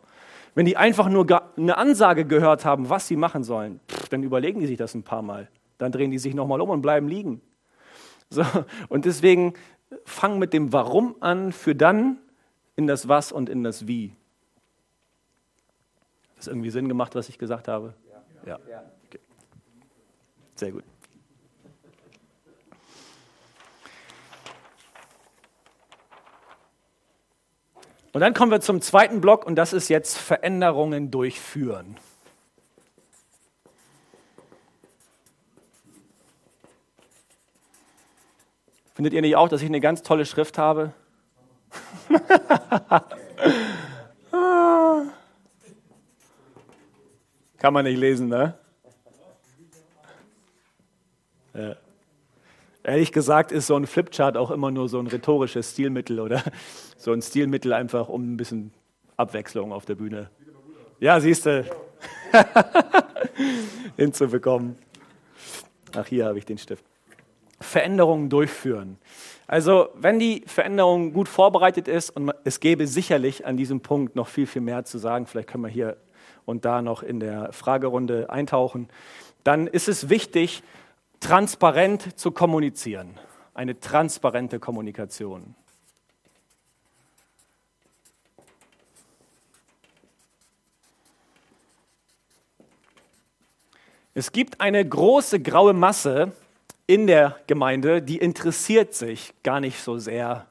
Wenn die einfach nur eine Ansage gehört haben, was sie machen sollen, dann überlegen die sich das ein paar Mal. Dann drehen die sich nochmal um und bleiben liegen. So, und deswegen fang mit dem Warum an, für dann in das Was und in das Wie. Hat das irgendwie Sinn gemacht, was ich gesagt habe? Ja. ja. Sehr gut. Und dann kommen wir zum zweiten Block und das ist jetzt Veränderungen durchführen. Findet ihr nicht auch, dass ich eine ganz tolle Schrift habe? Kann man nicht lesen, ne? Ja. Ehrlich gesagt ist so ein Flipchart auch immer nur so ein rhetorisches Stilmittel oder so ein Stilmittel einfach, um ein bisschen Abwechslung auf der Bühne. Ja, siehst du, hinzubekommen. Ach, hier habe ich den Stift. Veränderungen durchführen. Also wenn die Veränderung gut vorbereitet ist und es gäbe sicherlich an diesem Punkt noch viel, viel mehr zu sagen, vielleicht können wir hier und da noch in der Fragerunde eintauchen, dann ist es wichtig, transparent zu kommunizieren. Eine transparente Kommunikation. Es gibt eine große graue Masse in der Gemeinde, die interessiert sich gar nicht so sehr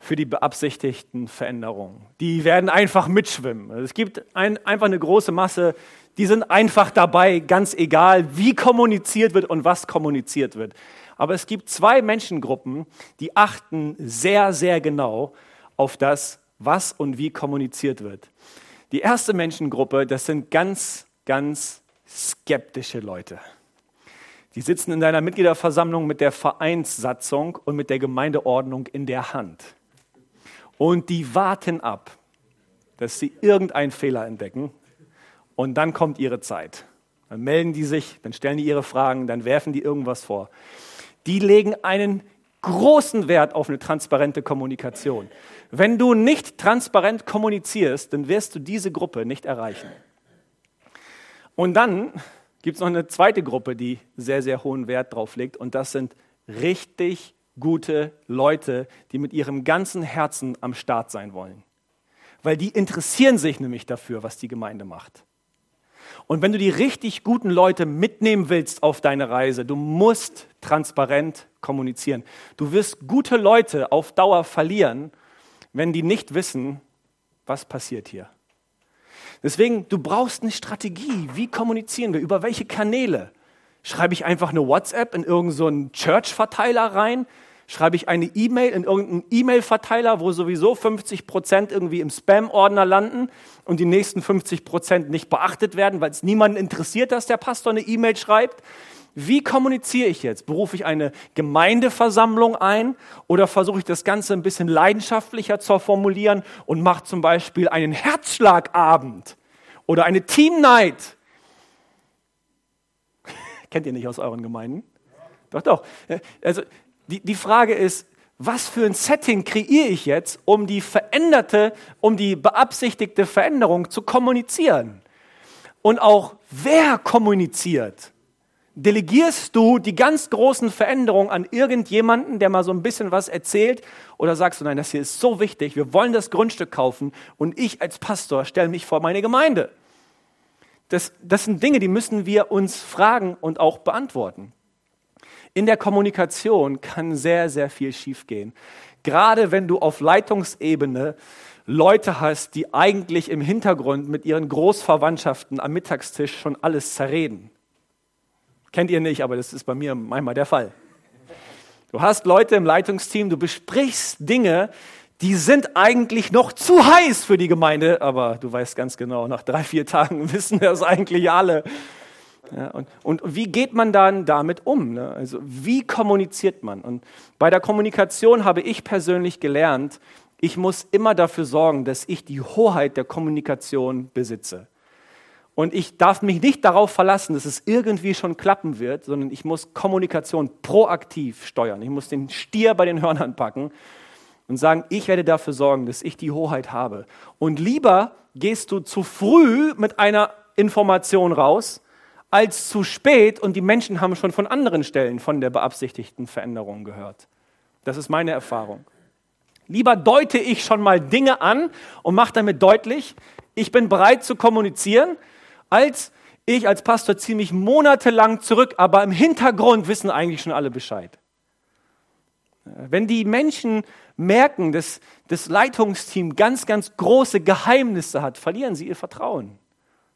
für die beabsichtigten Veränderungen. Die werden einfach mitschwimmen. Es gibt ein, einfach eine große Masse, die sind einfach dabei, ganz egal, wie kommuniziert wird und was kommuniziert wird. Aber es gibt zwei Menschengruppen, die achten sehr, sehr genau auf das, was und wie kommuniziert wird. Die erste Menschengruppe, das sind ganz, ganz skeptische Leute. Die sitzen in deiner Mitgliederversammlung mit der Vereinssatzung und mit der Gemeindeordnung in der Hand. Und die warten ab, dass sie irgendeinen Fehler entdecken. Und dann kommt ihre Zeit. Dann melden die sich, dann stellen die ihre Fragen, dann werfen die irgendwas vor. Die legen einen großen Wert auf eine transparente Kommunikation. Wenn du nicht transparent kommunizierst, dann wirst du diese Gruppe nicht erreichen. Und dann gibt es noch eine zweite Gruppe, die sehr, sehr hohen Wert drauf legt. Und das sind richtig gute Leute, die mit ihrem ganzen Herzen am Start sein wollen. Weil die interessieren sich nämlich dafür, was die Gemeinde macht. Und wenn du die richtig guten Leute mitnehmen willst auf deine Reise, du musst transparent kommunizieren. Du wirst gute Leute auf Dauer verlieren, wenn die nicht wissen, was passiert hier. Deswegen, du brauchst eine Strategie. Wie kommunizieren wir? Über welche Kanäle? Schreibe ich einfach eine WhatsApp in irgendeinen so Church-Verteiler rein? Schreibe ich eine E-Mail in irgendeinen E-Mail-Verteiler, wo sowieso 50 Prozent irgendwie im Spam-Ordner landen und die nächsten 50 Prozent nicht beachtet werden, weil es niemanden interessiert, dass der Pastor eine E-Mail schreibt? Wie kommuniziere ich jetzt? Berufe ich eine Gemeindeversammlung ein oder versuche ich das Ganze ein bisschen leidenschaftlicher zu formulieren und mache zum Beispiel einen Herzschlagabend oder eine Team Night? Kennt ihr nicht aus euren Gemeinden? Doch, doch. Also die, die Frage ist, was für ein Setting kreiere ich jetzt, um die veränderte, um die beabsichtigte Veränderung zu kommunizieren? Und auch wer kommuniziert? Delegierst du die ganz großen Veränderungen an irgendjemanden, der mal so ein bisschen was erzählt? Oder sagst du, nein, das hier ist so wichtig, wir wollen das Grundstück kaufen und ich als Pastor stelle mich vor meine Gemeinde? Das, das sind Dinge, die müssen wir uns fragen und auch beantworten. In der Kommunikation kann sehr, sehr viel schiefgehen. Gerade wenn du auf Leitungsebene Leute hast, die eigentlich im Hintergrund mit ihren Großverwandtschaften am Mittagstisch schon alles zerreden. Kennt ihr nicht, aber das ist bei mir manchmal der Fall. Du hast Leute im Leitungsteam, du besprichst Dinge, die sind eigentlich noch zu heiß für die Gemeinde, aber du weißt ganz genau, nach drei, vier Tagen wissen das eigentlich alle. Ja, und, und, wie geht man dann damit um? Ne? Also wie kommuniziert man? Und bei der Kommunikation habe ich persönlich gelernt, ich muss immer dafür sorgen, dass ich die Hoheit der Kommunikation besitze. Und ich darf mich nicht darauf verlassen, dass es irgendwie schon klappen wird, sondern ich muss Kommunikation proaktiv steuern. Ich muss den Stier bei den Hörnern packen und sagen, ich werde dafür sorgen, dass ich die Hoheit habe. Und lieber gehst du zu früh mit einer Information raus, als zu spät und die Menschen haben schon von anderen Stellen von der beabsichtigten Veränderung gehört. Das ist meine Erfahrung. Lieber deute ich schon mal Dinge an und mache damit deutlich, ich bin bereit zu kommunizieren, als ich als Pastor ziehe mich monatelang zurück, aber im Hintergrund wissen eigentlich schon alle Bescheid. Wenn die Menschen merken, dass das Leitungsteam ganz, ganz große Geheimnisse hat, verlieren sie ihr Vertrauen.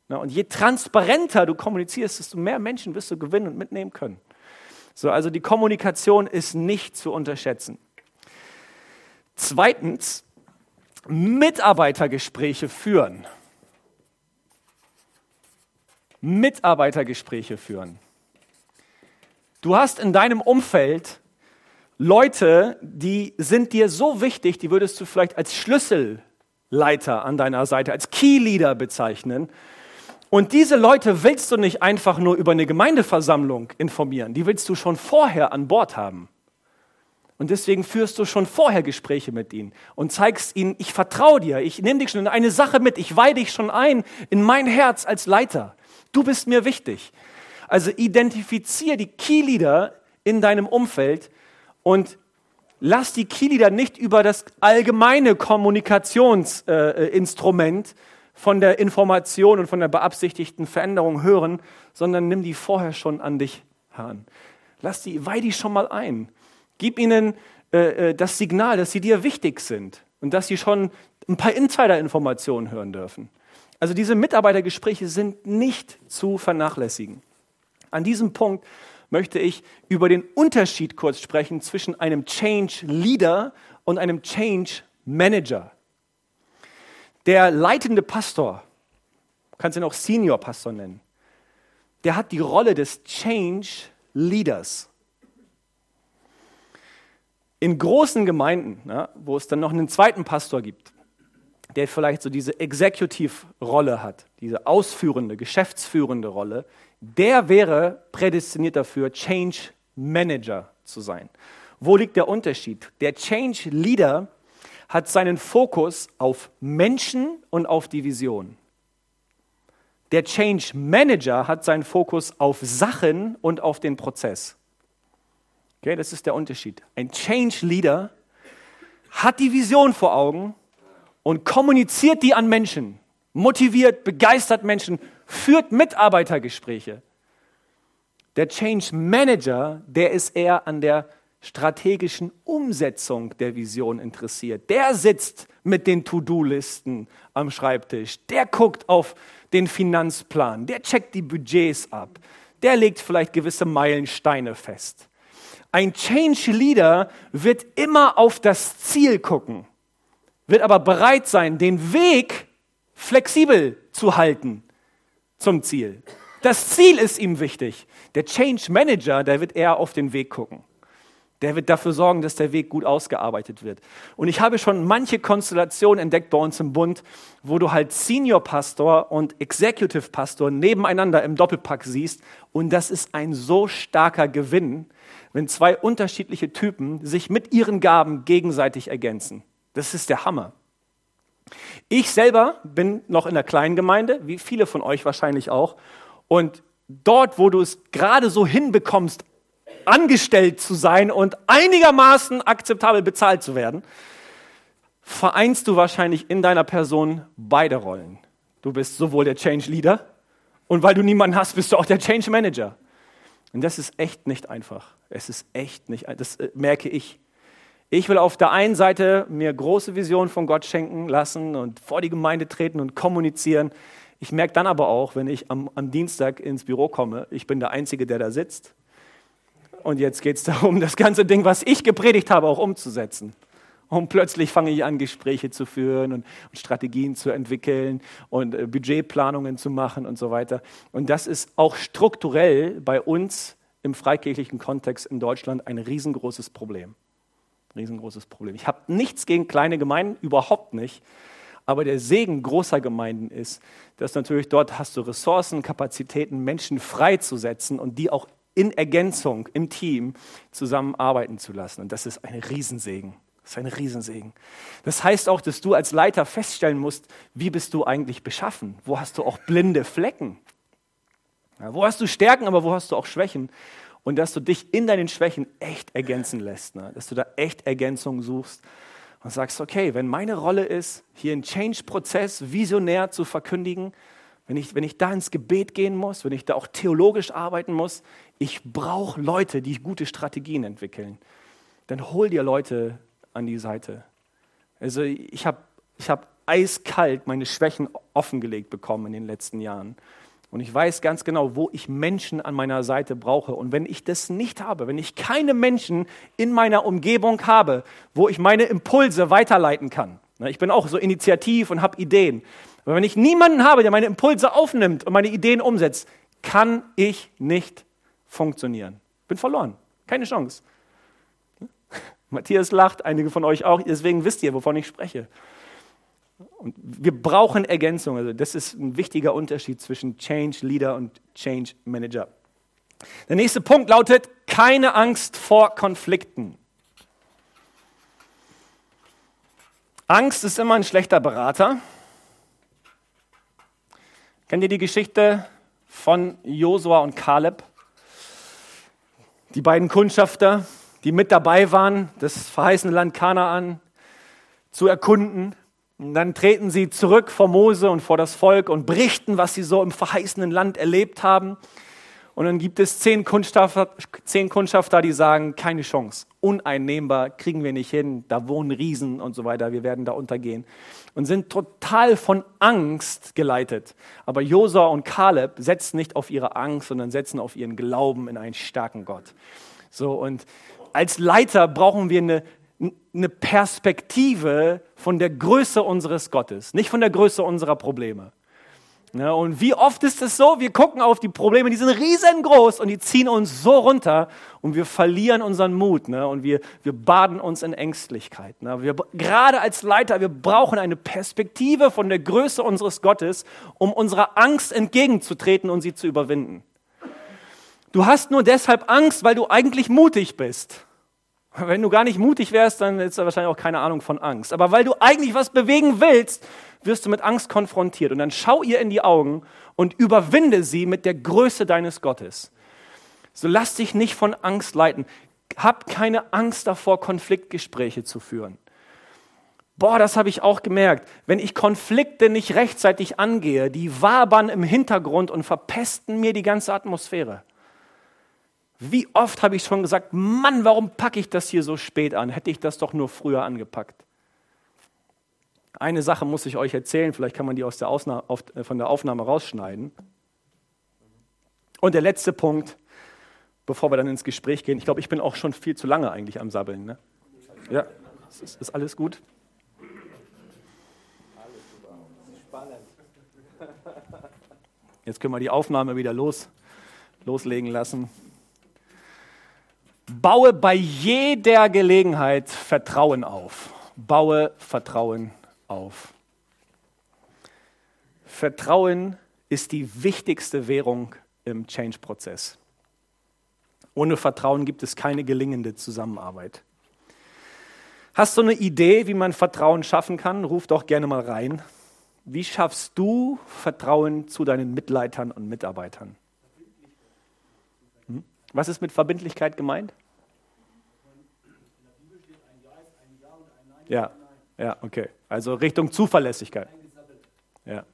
Und je transparenter du kommunizierst, desto mehr Menschen wirst du gewinnen und mitnehmen können. So, also die Kommunikation ist nicht zu unterschätzen. Zweitens, Mitarbeitergespräche führen. Mitarbeitergespräche führen. Du hast in deinem Umfeld Leute, die sind dir so wichtig, die würdest du vielleicht als Schlüsselleiter an deiner Seite, als Keyleader bezeichnen. Und diese Leute willst du nicht einfach nur über eine Gemeindeversammlung informieren, die willst du schon vorher an Bord haben. Und deswegen führst du schon vorher Gespräche mit ihnen und zeigst ihnen, ich vertraue dir, ich nehme dich schon in eine Sache mit, ich weihe dich schon ein in mein Herz als Leiter. Du bist mir wichtig. Also identifiziere die Keyleader in deinem Umfeld und lass die Keyleader nicht über das allgemeine Kommunikationsinstrument äh, von der Information und von der beabsichtigten Veränderung hören, sondern nimm die vorher schon an dich heran. Lass die, weih die schon mal ein. Gib ihnen äh, äh, das Signal, dass sie dir wichtig sind und dass sie schon ein paar Insider-Informationen hören dürfen. Also diese Mitarbeitergespräche sind nicht zu vernachlässigen. An diesem Punkt möchte ich über den Unterschied kurz sprechen zwischen einem Change Leader und einem Change Manager. Der leitende Pastor, kannst ihn auch Senior Pastor nennen, der hat die Rolle des Change Leaders. In großen Gemeinden, ja, wo es dann noch einen zweiten Pastor gibt, der vielleicht so diese Executive-Rolle hat, diese ausführende, geschäftsführende Rolle, der wäre prädestiniert dafür, Change Manager zu sein. Wo liegt der Unterschied? Der Change Leader hat seinen Fokus auf Menschen und auf die Vision. Der Change Manager hat seinen Fokus auf Sachen und auf den Prozess. Okay, das ist der Unterschied. Ein Change Leader hat die Vision vor Augen und kommuniziert die an Menschen, motiviert, begeistert Menschen, führt Mitarbeitergespräche. Der Change Manager, der ist eher an der strategischen Umsetzung der Vision interessiert. Der sitzt mit den To-Do-Listen am Schreibtisch. Der guckt auf den Finanzplan. Der checkt die Budgets ab. Der legt vielleicht gewisse Meilensteine fest. Ein Change Leader wird immer auf das Ziel gucken, wird aber bereit sein, den Weg flexibel zu halten zum Ziel. Das Ziel ist ihm wichtig. Der Change Manager, der wird eher auf den Weg gucken. Der wird dafür sorgen, dass der Weg gut ausgearbeitet wird. Und ich habe schon manche Konstellationen entdeckt bei uns im Bund, wo du halt Senior Pastor und Executive Pastor nebeneinander im Doppelpack siehst. Und das ist ein so starker Gewinn, wenn zwei unterschiedliche Typen sich mit ihren Gaben gegenseitig ergänzen. Das ist der Hammer. Ich selber bin noch in einer kleinen Gemeinde, wie viele von euch wahrscheinlich auch. Und dort, wo du es gerade so hinbekommst, angestellt zu sein und einigermaßen akzeptabel bezahlt zu werden, vereinst du wahrscheinlich in deiner Person beide Rollen. Du bist sowohl der Change Leader und weil du niemanden hast, bist du auch der Change Manager. Und das ist echt nicht einfach. Es ist echt nicht, das äh, merke ich. Ich will auf der einen Seite mir große Visionen von Gott schenken lassen und vor die Gemeinde treten und kommunizieren. Ich merke dann aber auch, wenn ich am, am Dienstag ins Büro komme, ich bin der Einzige, der da sitzt. Und jetzt geht es darum, das ganze Ding, was ich gepredigt habe, auch umzusetzen. Und plötzlich fange ich an, Gespräche zu führen und, und Strategien zu entwickeln und äh, Budgetplanungen zu machen und so weiter. Und das ist auch strukturell bei uns im freikirchlichen Kontext in Deutschland ein riesengroßes Problem. Riesengroßes Problem. Ich habe nichts gegen kleine Gemeinden, überhaupt nicht. Aber der Segen großer Gemeinden ist, dass natürlich dort hast du Ressourcen, Kapazitäten, Menschen freizusetzen und die auch in Ergänzung im Team zusammenarbeiten zu lassen. Und das ist ein Riesensegen. Das ist ein Riesensegen. Das heißt auch, dass du als Leiter feststellen musst, wie bist du eigentlich beschaffen? Wo hast du auch blinde Flecken? Ja, wo hast du Stärken, aber wo hast du auch Schwächen? Und dass du dich in deinen Schwächen echt ergänzen lässt. Ne? Dass du da echt Ergänzung suchst und sagst, okay, wenn meine Rolle ist, hier einen Change-Prozess visionär zu verkündigen, wenn ich, wenn ich da ins Gebet gehen muss, wenn ich da auch theologisch arbeiten muss, ich brauche Leute, die gute Strategien entwickeln. Dann hol dir Leute an die Seite. Also ich habe ich hab eiskalt meine Schwächen offengelegt bekommen in den letzten Jahren. Und ich weiß ganz genau, wo ich Menschen an meiner Seite brauche. Und wenn ich das nicht habe, wenn ich keine Menschen in meiner Umgebung habe, wo ich meine Impulse weiterleiten kann, ne, ich bin auch so initiativ und habe Ideen, aber wenn ich niemanden habe, der meine Impulse aufnimmt und meine Ideen umsetzt, kann ich nicht funktionieren. Bin verloren. Keine Chance. Matthias lacht, einige von euch auch, deswegen wisst ihr, wovon ich spreche. Und wir brauchen Ergänzung. Also das ist ein wichtiger Unterschied zwischen Change Leader und Change Manager. Der nächste Punkt lautet, keine Angst vor Konflikten. Angst ist immer ein schlechter Berater. Kennt ihr die Geschichte von Josua und Kaleb? Die beiden Kundschafter, die mit dabei waren, das verheißene Land Kanaan zu erkunden. Und dann treten sie zurück vor Mose und vor das Volk und berichten, was sie so im verheißenen Land erlebt haben. Und dann gibt es zehn Kundschafter, zehn Kundschafter, die sagen, keine Chance, uneinnehmbar, kriegen wir nicht hin, da wohnen Riesen und so weiter, wir werden da untergehen. Und sind total von Angst geleitet. Aber Josua und Kaleb setzen nicht auf ihre Angst, sondern setzen auf ihren Glauben in einen starken Gott. So, und als Leiter brauchen wir eine, eine Perspektive von der Größe unseres Gottes, nicht von der Größe unserer Probleme. Ja, und wie oft ist es so, wir gucken auf die Probleme, die sind riesengroß und die ziehen uns so runter und wir verlieren unseren Mut ne, und wir, wir baden uns in Ängstlichkeit. Ne. Wir, gerade als Leiter, wir brauchen eine Perspektive von der Größe unseres Gottes, um unserer Angst entgegenzutreten und sie zu überwinden. Du hast nur deshalb Angst, weil du eigentlich mutig bist. Wenn du gar nicht mutig wärst, dann hättest du wahrscheinlich auch keine Ahnung von Angst. Aber weil du eigentlich was bewegen willst, wirst du mit Angst konfrontiert. Und dann schau ihr in die Augen und überwinde sie mit der Größe deines Gottes. So lass dich nicht von Angst leiten. Hab keine Angst davor, Konfliktgespräche zu führen. Boah, das habe ich auch gemerkt. Wenn ich Konflikte nicht rechtzeitig angehe, die wabern im Hintergrund und verpesten mir die ganze Atmosphäre. Wie oft habe ich schon gesagt, Mann, warum packe ich das hier so spät an? Hätte ich das doch nur früher angepackt. Eine Sache muss ich euch erzählen, vielleicht kann man die aus der Ausnahme, äh, von der Aufnahme rausschneiden. Und der letzte Punkt, bevor wir dann ins Gespräch gehen. Ich glaube, ich bin auch schon viel zu lange eigentlich am Sabbeln. Ne? Ja, ist, ist alles gut? Jetzt können wir die Aufnahme wieder los, loslegen lassen. Baue bei jeder Gelegenheit Vertrauen auf. Baue Vertrauen auf. Vertrauen ist die wichtigste Währung im Change-Prozess. Ohne Vertrauen gibt es keine gelingende Zusammenarbeit. Hast du eine Idee, wie man Vertrauen schaffen kann? Ruf doch gerne mal rein. Wie schaffst du Vertrauen zu deinen Mitleitern und Mitarbeitern? Was ist mit Verbindlichkeit gemeint? Ja, ja, okay. Also Richtung Zuverlässigkeit. Ja,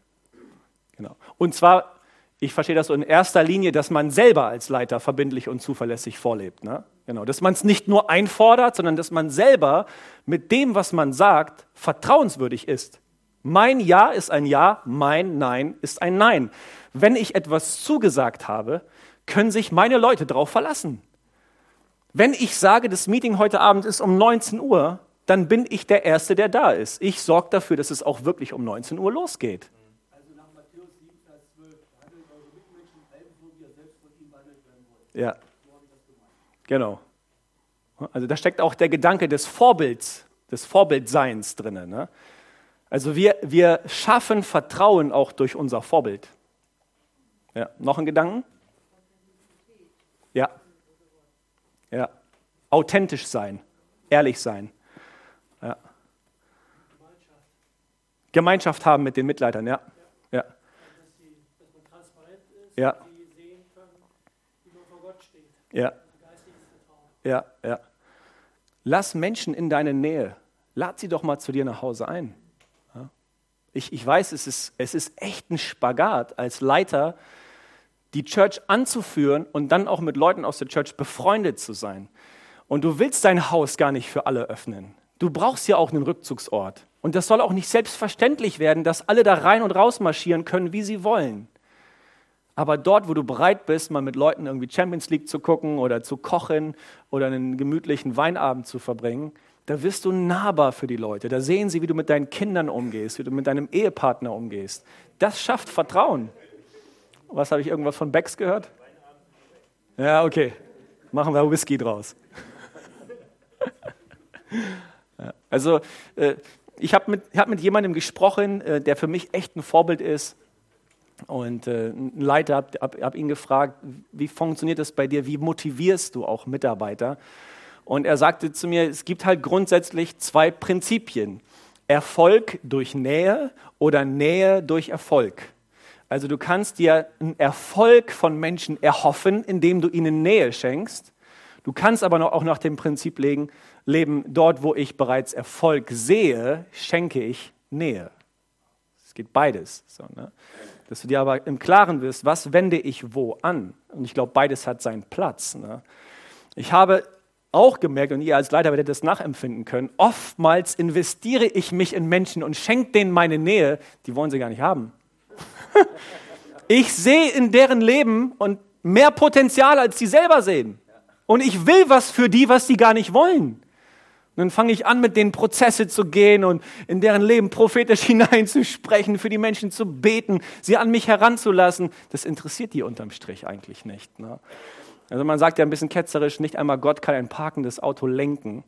genau. Und zwar, ich verstehe das so in erster Linie, dass man selber als Leiter verbindlich und zuverlässig vorlebt. Ne? Genau, dass man es nicht nur einfordert, sondern dass man selber mit dem, was man sagt, vertrauenswürdig ist. Mein Ja ist ein Ja, mein Nein ist ein Nein. Wenn ich etwas zugesagt habe, können sich meine Leute darauf verlassen. Wenn ich sage, das Meeting heute Abend ist um 19 Uhr, dann bin ich der Erste, der da ist. Ich sorge dafür, dass es auch wirklich um 19 Uhr losgeht. Also nach Matthäus 7, Vers 12, behandelt eure Mitmenschen ebenso, wie ihr selbst von ihnen behandelt werden wollt. Ja. Genau. Also da steckt auch der Gedanke des Vorbilds, des Vorbildseins drin. Ne? Also wir, wir schaffen Vertrauen auch durch unser Vorbild. Ja, noch ein Gedanken? Ja. Ja. Authentisch sein, ehrlich sein. Gemeinschaft haben mit den Mitleidern, ja. Ja. Ja. Ja. Ja, ja. Lass Menschen in deine Nähe. Lad sie doch mal zu dir nach Hause ein. Ich, ich weiß, es ist, es ist echt ein Spagat als Leiter, die Church anzuführen und dann auch mit Leuten aus der Church befreundet zu sein. Und du willst dein Haus gar nicht für alle öffnen. Du brauchst ja auch einen Rückzugsort. Und das soll auch nicht selbstverständlich werden, dass alle da rein und raus marschieren können, wie sie wollen. Aber dort, wo du bereit bist, mal mit Leuten irgendwie Champions League zu gucken oder zu kochen oder einen gemütlichen Weinabend zu verbringen, da wirst du nahbar für die Leute. Da sehen sie, wie du mit deinen Kindern umgehst, wie du mit deinem Ehepartner umgehst. Das schafft Vertrauen. Was habe ich irgendwas von Becks gehört? Ja, okay. Machen wir Whisky draus. also, äh, ich habe mit, hab mit jemandem gesprochen, äh, der für mich echt ein Vorbild ist. Und äh, ein Leiter, habe hab, hab ihn gefragt, wie funktioniert das bei dir? Wie motivierst du auch Mitarbeiter? Und er sagte zu mir, es gibt halt grundsätzlich zwei Prinzipien. Erfolg durch Nähe oder Nähe durch Erfolg. Also du kannst dir einen Erfolg von Menschen erhoffen, indem du ihnen Nähe schenkst. Du kannst aber auch nach dem Prinzip legen, leben, dort wo ich bereits Erfolg sehe, schenke ich Nähe. Es geht beides. So, ne? Dass du dir aber im Klaren wirst, was wende ich wo an? Und ich glaube, beides hat seinen Platz. Ne? Ich habe auch gemerkt, und ihr als Leiter werdet das nachempfinden können, oftmals investiere ich mich in Menschen und schenke denen meine Nähe, die wollen sie gar nicht haben. ich sehe in deren Leben und mehr Potenzial, als sie selber sehen. Und ich will was für die, was sie gar nicht wollen. Und dann fange ich an, mit denen Prozesse zu gehen und in deren Leben prophetisch hineinzusprechen, für die Menschen zu beten, sie an mich heranzulassen. Das interessiert die unterm Strich eigentlich nicht. Ne? Also man sagt ja ein bisschen ketzerisch, nicht einmal Gott kann ein parkendes Auto lenken.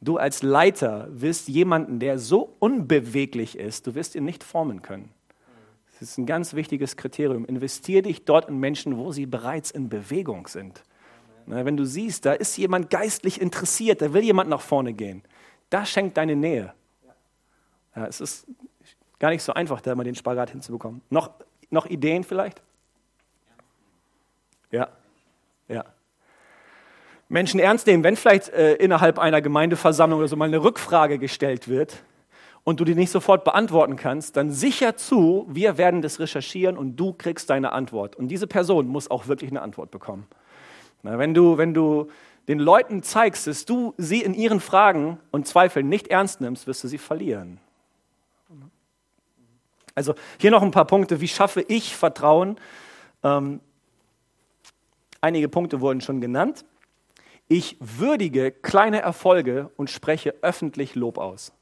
Du als Leiter wirst jemanden, der so unbeweglich ist, du wirst ihn nicht formen können. Das ist ein ganz wichtiges Kriterium. Investier dich dort in Menschen, wo sie bereits in Bewegung sind. Na, wenn du siehst, da ist jemand geistlich interessiert, da will jemand nach vorne gehen, da schenkt deine Nähe. Ja, es ist gar nicht so einfach, da mal den Spagat hinzubekommen. Noch, noch Ideen vielleicht? Ja. Ja. Menschen ernst nehmen, wenn vielleicht äh, innerhalb einer Gemeindeversammlung oder so mal eine Rückfrage gestellt wird und du die nicht sofort beantworten kannst, dann sicher zu, wir werden das recherchieren und du kriegst deine Antwort. Und diese Person muss auch wirklich eine Antwort bekommen. Wenn, du, wenn du den Leuten zeigst, dass du sie in ihren Fragen und Zweifeln nicht ernst nimmst, wirst du sie verlieren. Also hier noch ein paar Punkte. Wie schaffe ich Vertrauen? Ähm, Einige Punkte wurden schon genannt. Ich würdige kleine Erfolge und spreche öffentlich Lob aus.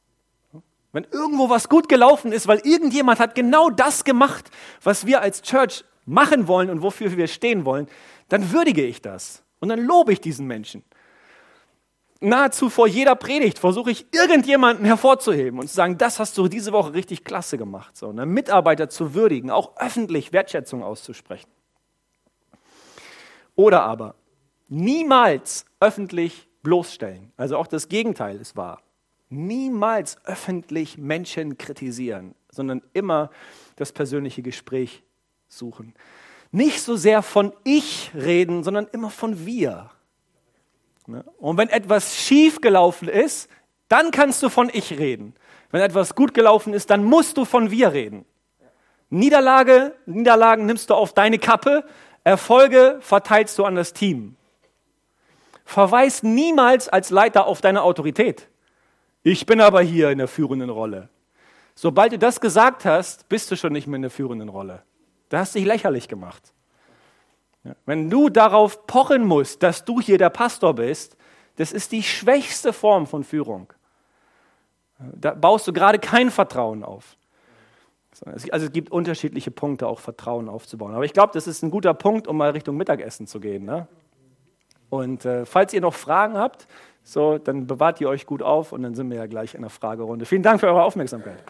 Wenn irgendwo was gut gelaufen ist, weil irgendjemand hat genau das gemacht, was wir als Church machen wollen und wofür wir stehen wollen, dann würdige ich das und dann lobe ich diesen Menschen. Nahezu vor jeder Predigt versuche ich irgendjemanden hervorzuheben und zu sagen, das hast du diese Woche richtig klasse gemacht. So, ne? Mitarbeiter zu würdigen, auch öffentlich Wertschätzung auszusprechen. Oder aber niemals öffentlich bloßstellen. Also auch das Gegenteil ist wahr. Niemals öffentlich Menschen kritisieren, sondern immer das persönliche Gespräch suchen. Nicht so sehr von ich reden, sondern immer von wir. Ne? Und wenn etwas schief gelaufen ist, dann kannst du von ich reden. Wenn etwas gut gelaufen ist, dann musst du von wir reden. Niederlage, Niederlagen nimmst du auf deine Kappe, Erfolge verteilst du an das Team. Verweis niemals als Leiter auf deine Autorität. Ich bin aber hier in der führenden Rolle. Sobald du das gesagt hast, bist du schon nicht mehr in der führenden Rolle. Da hast du dich lächerlich gemacht. Wenn du darauf pochen musst, dass du hier der Pastor bist, das ist die schwächste Form von Führung. Da baust du gerade kein Vertrauen auf. Also es gibt unterschiedliche Punkte, auch Vertrauen aufzubauen. Aber ich glaube, das ist ein guter Punkt, um mal Richtung Mittagessen zu gehen. Ne? Und äh, falls ihr noch Fragen habt, so, dann bewahrt ihr euch gut auf und dann sind wir ja gleich in der Fragerunde. Vielen Dank für eure Aufmerksamkeit.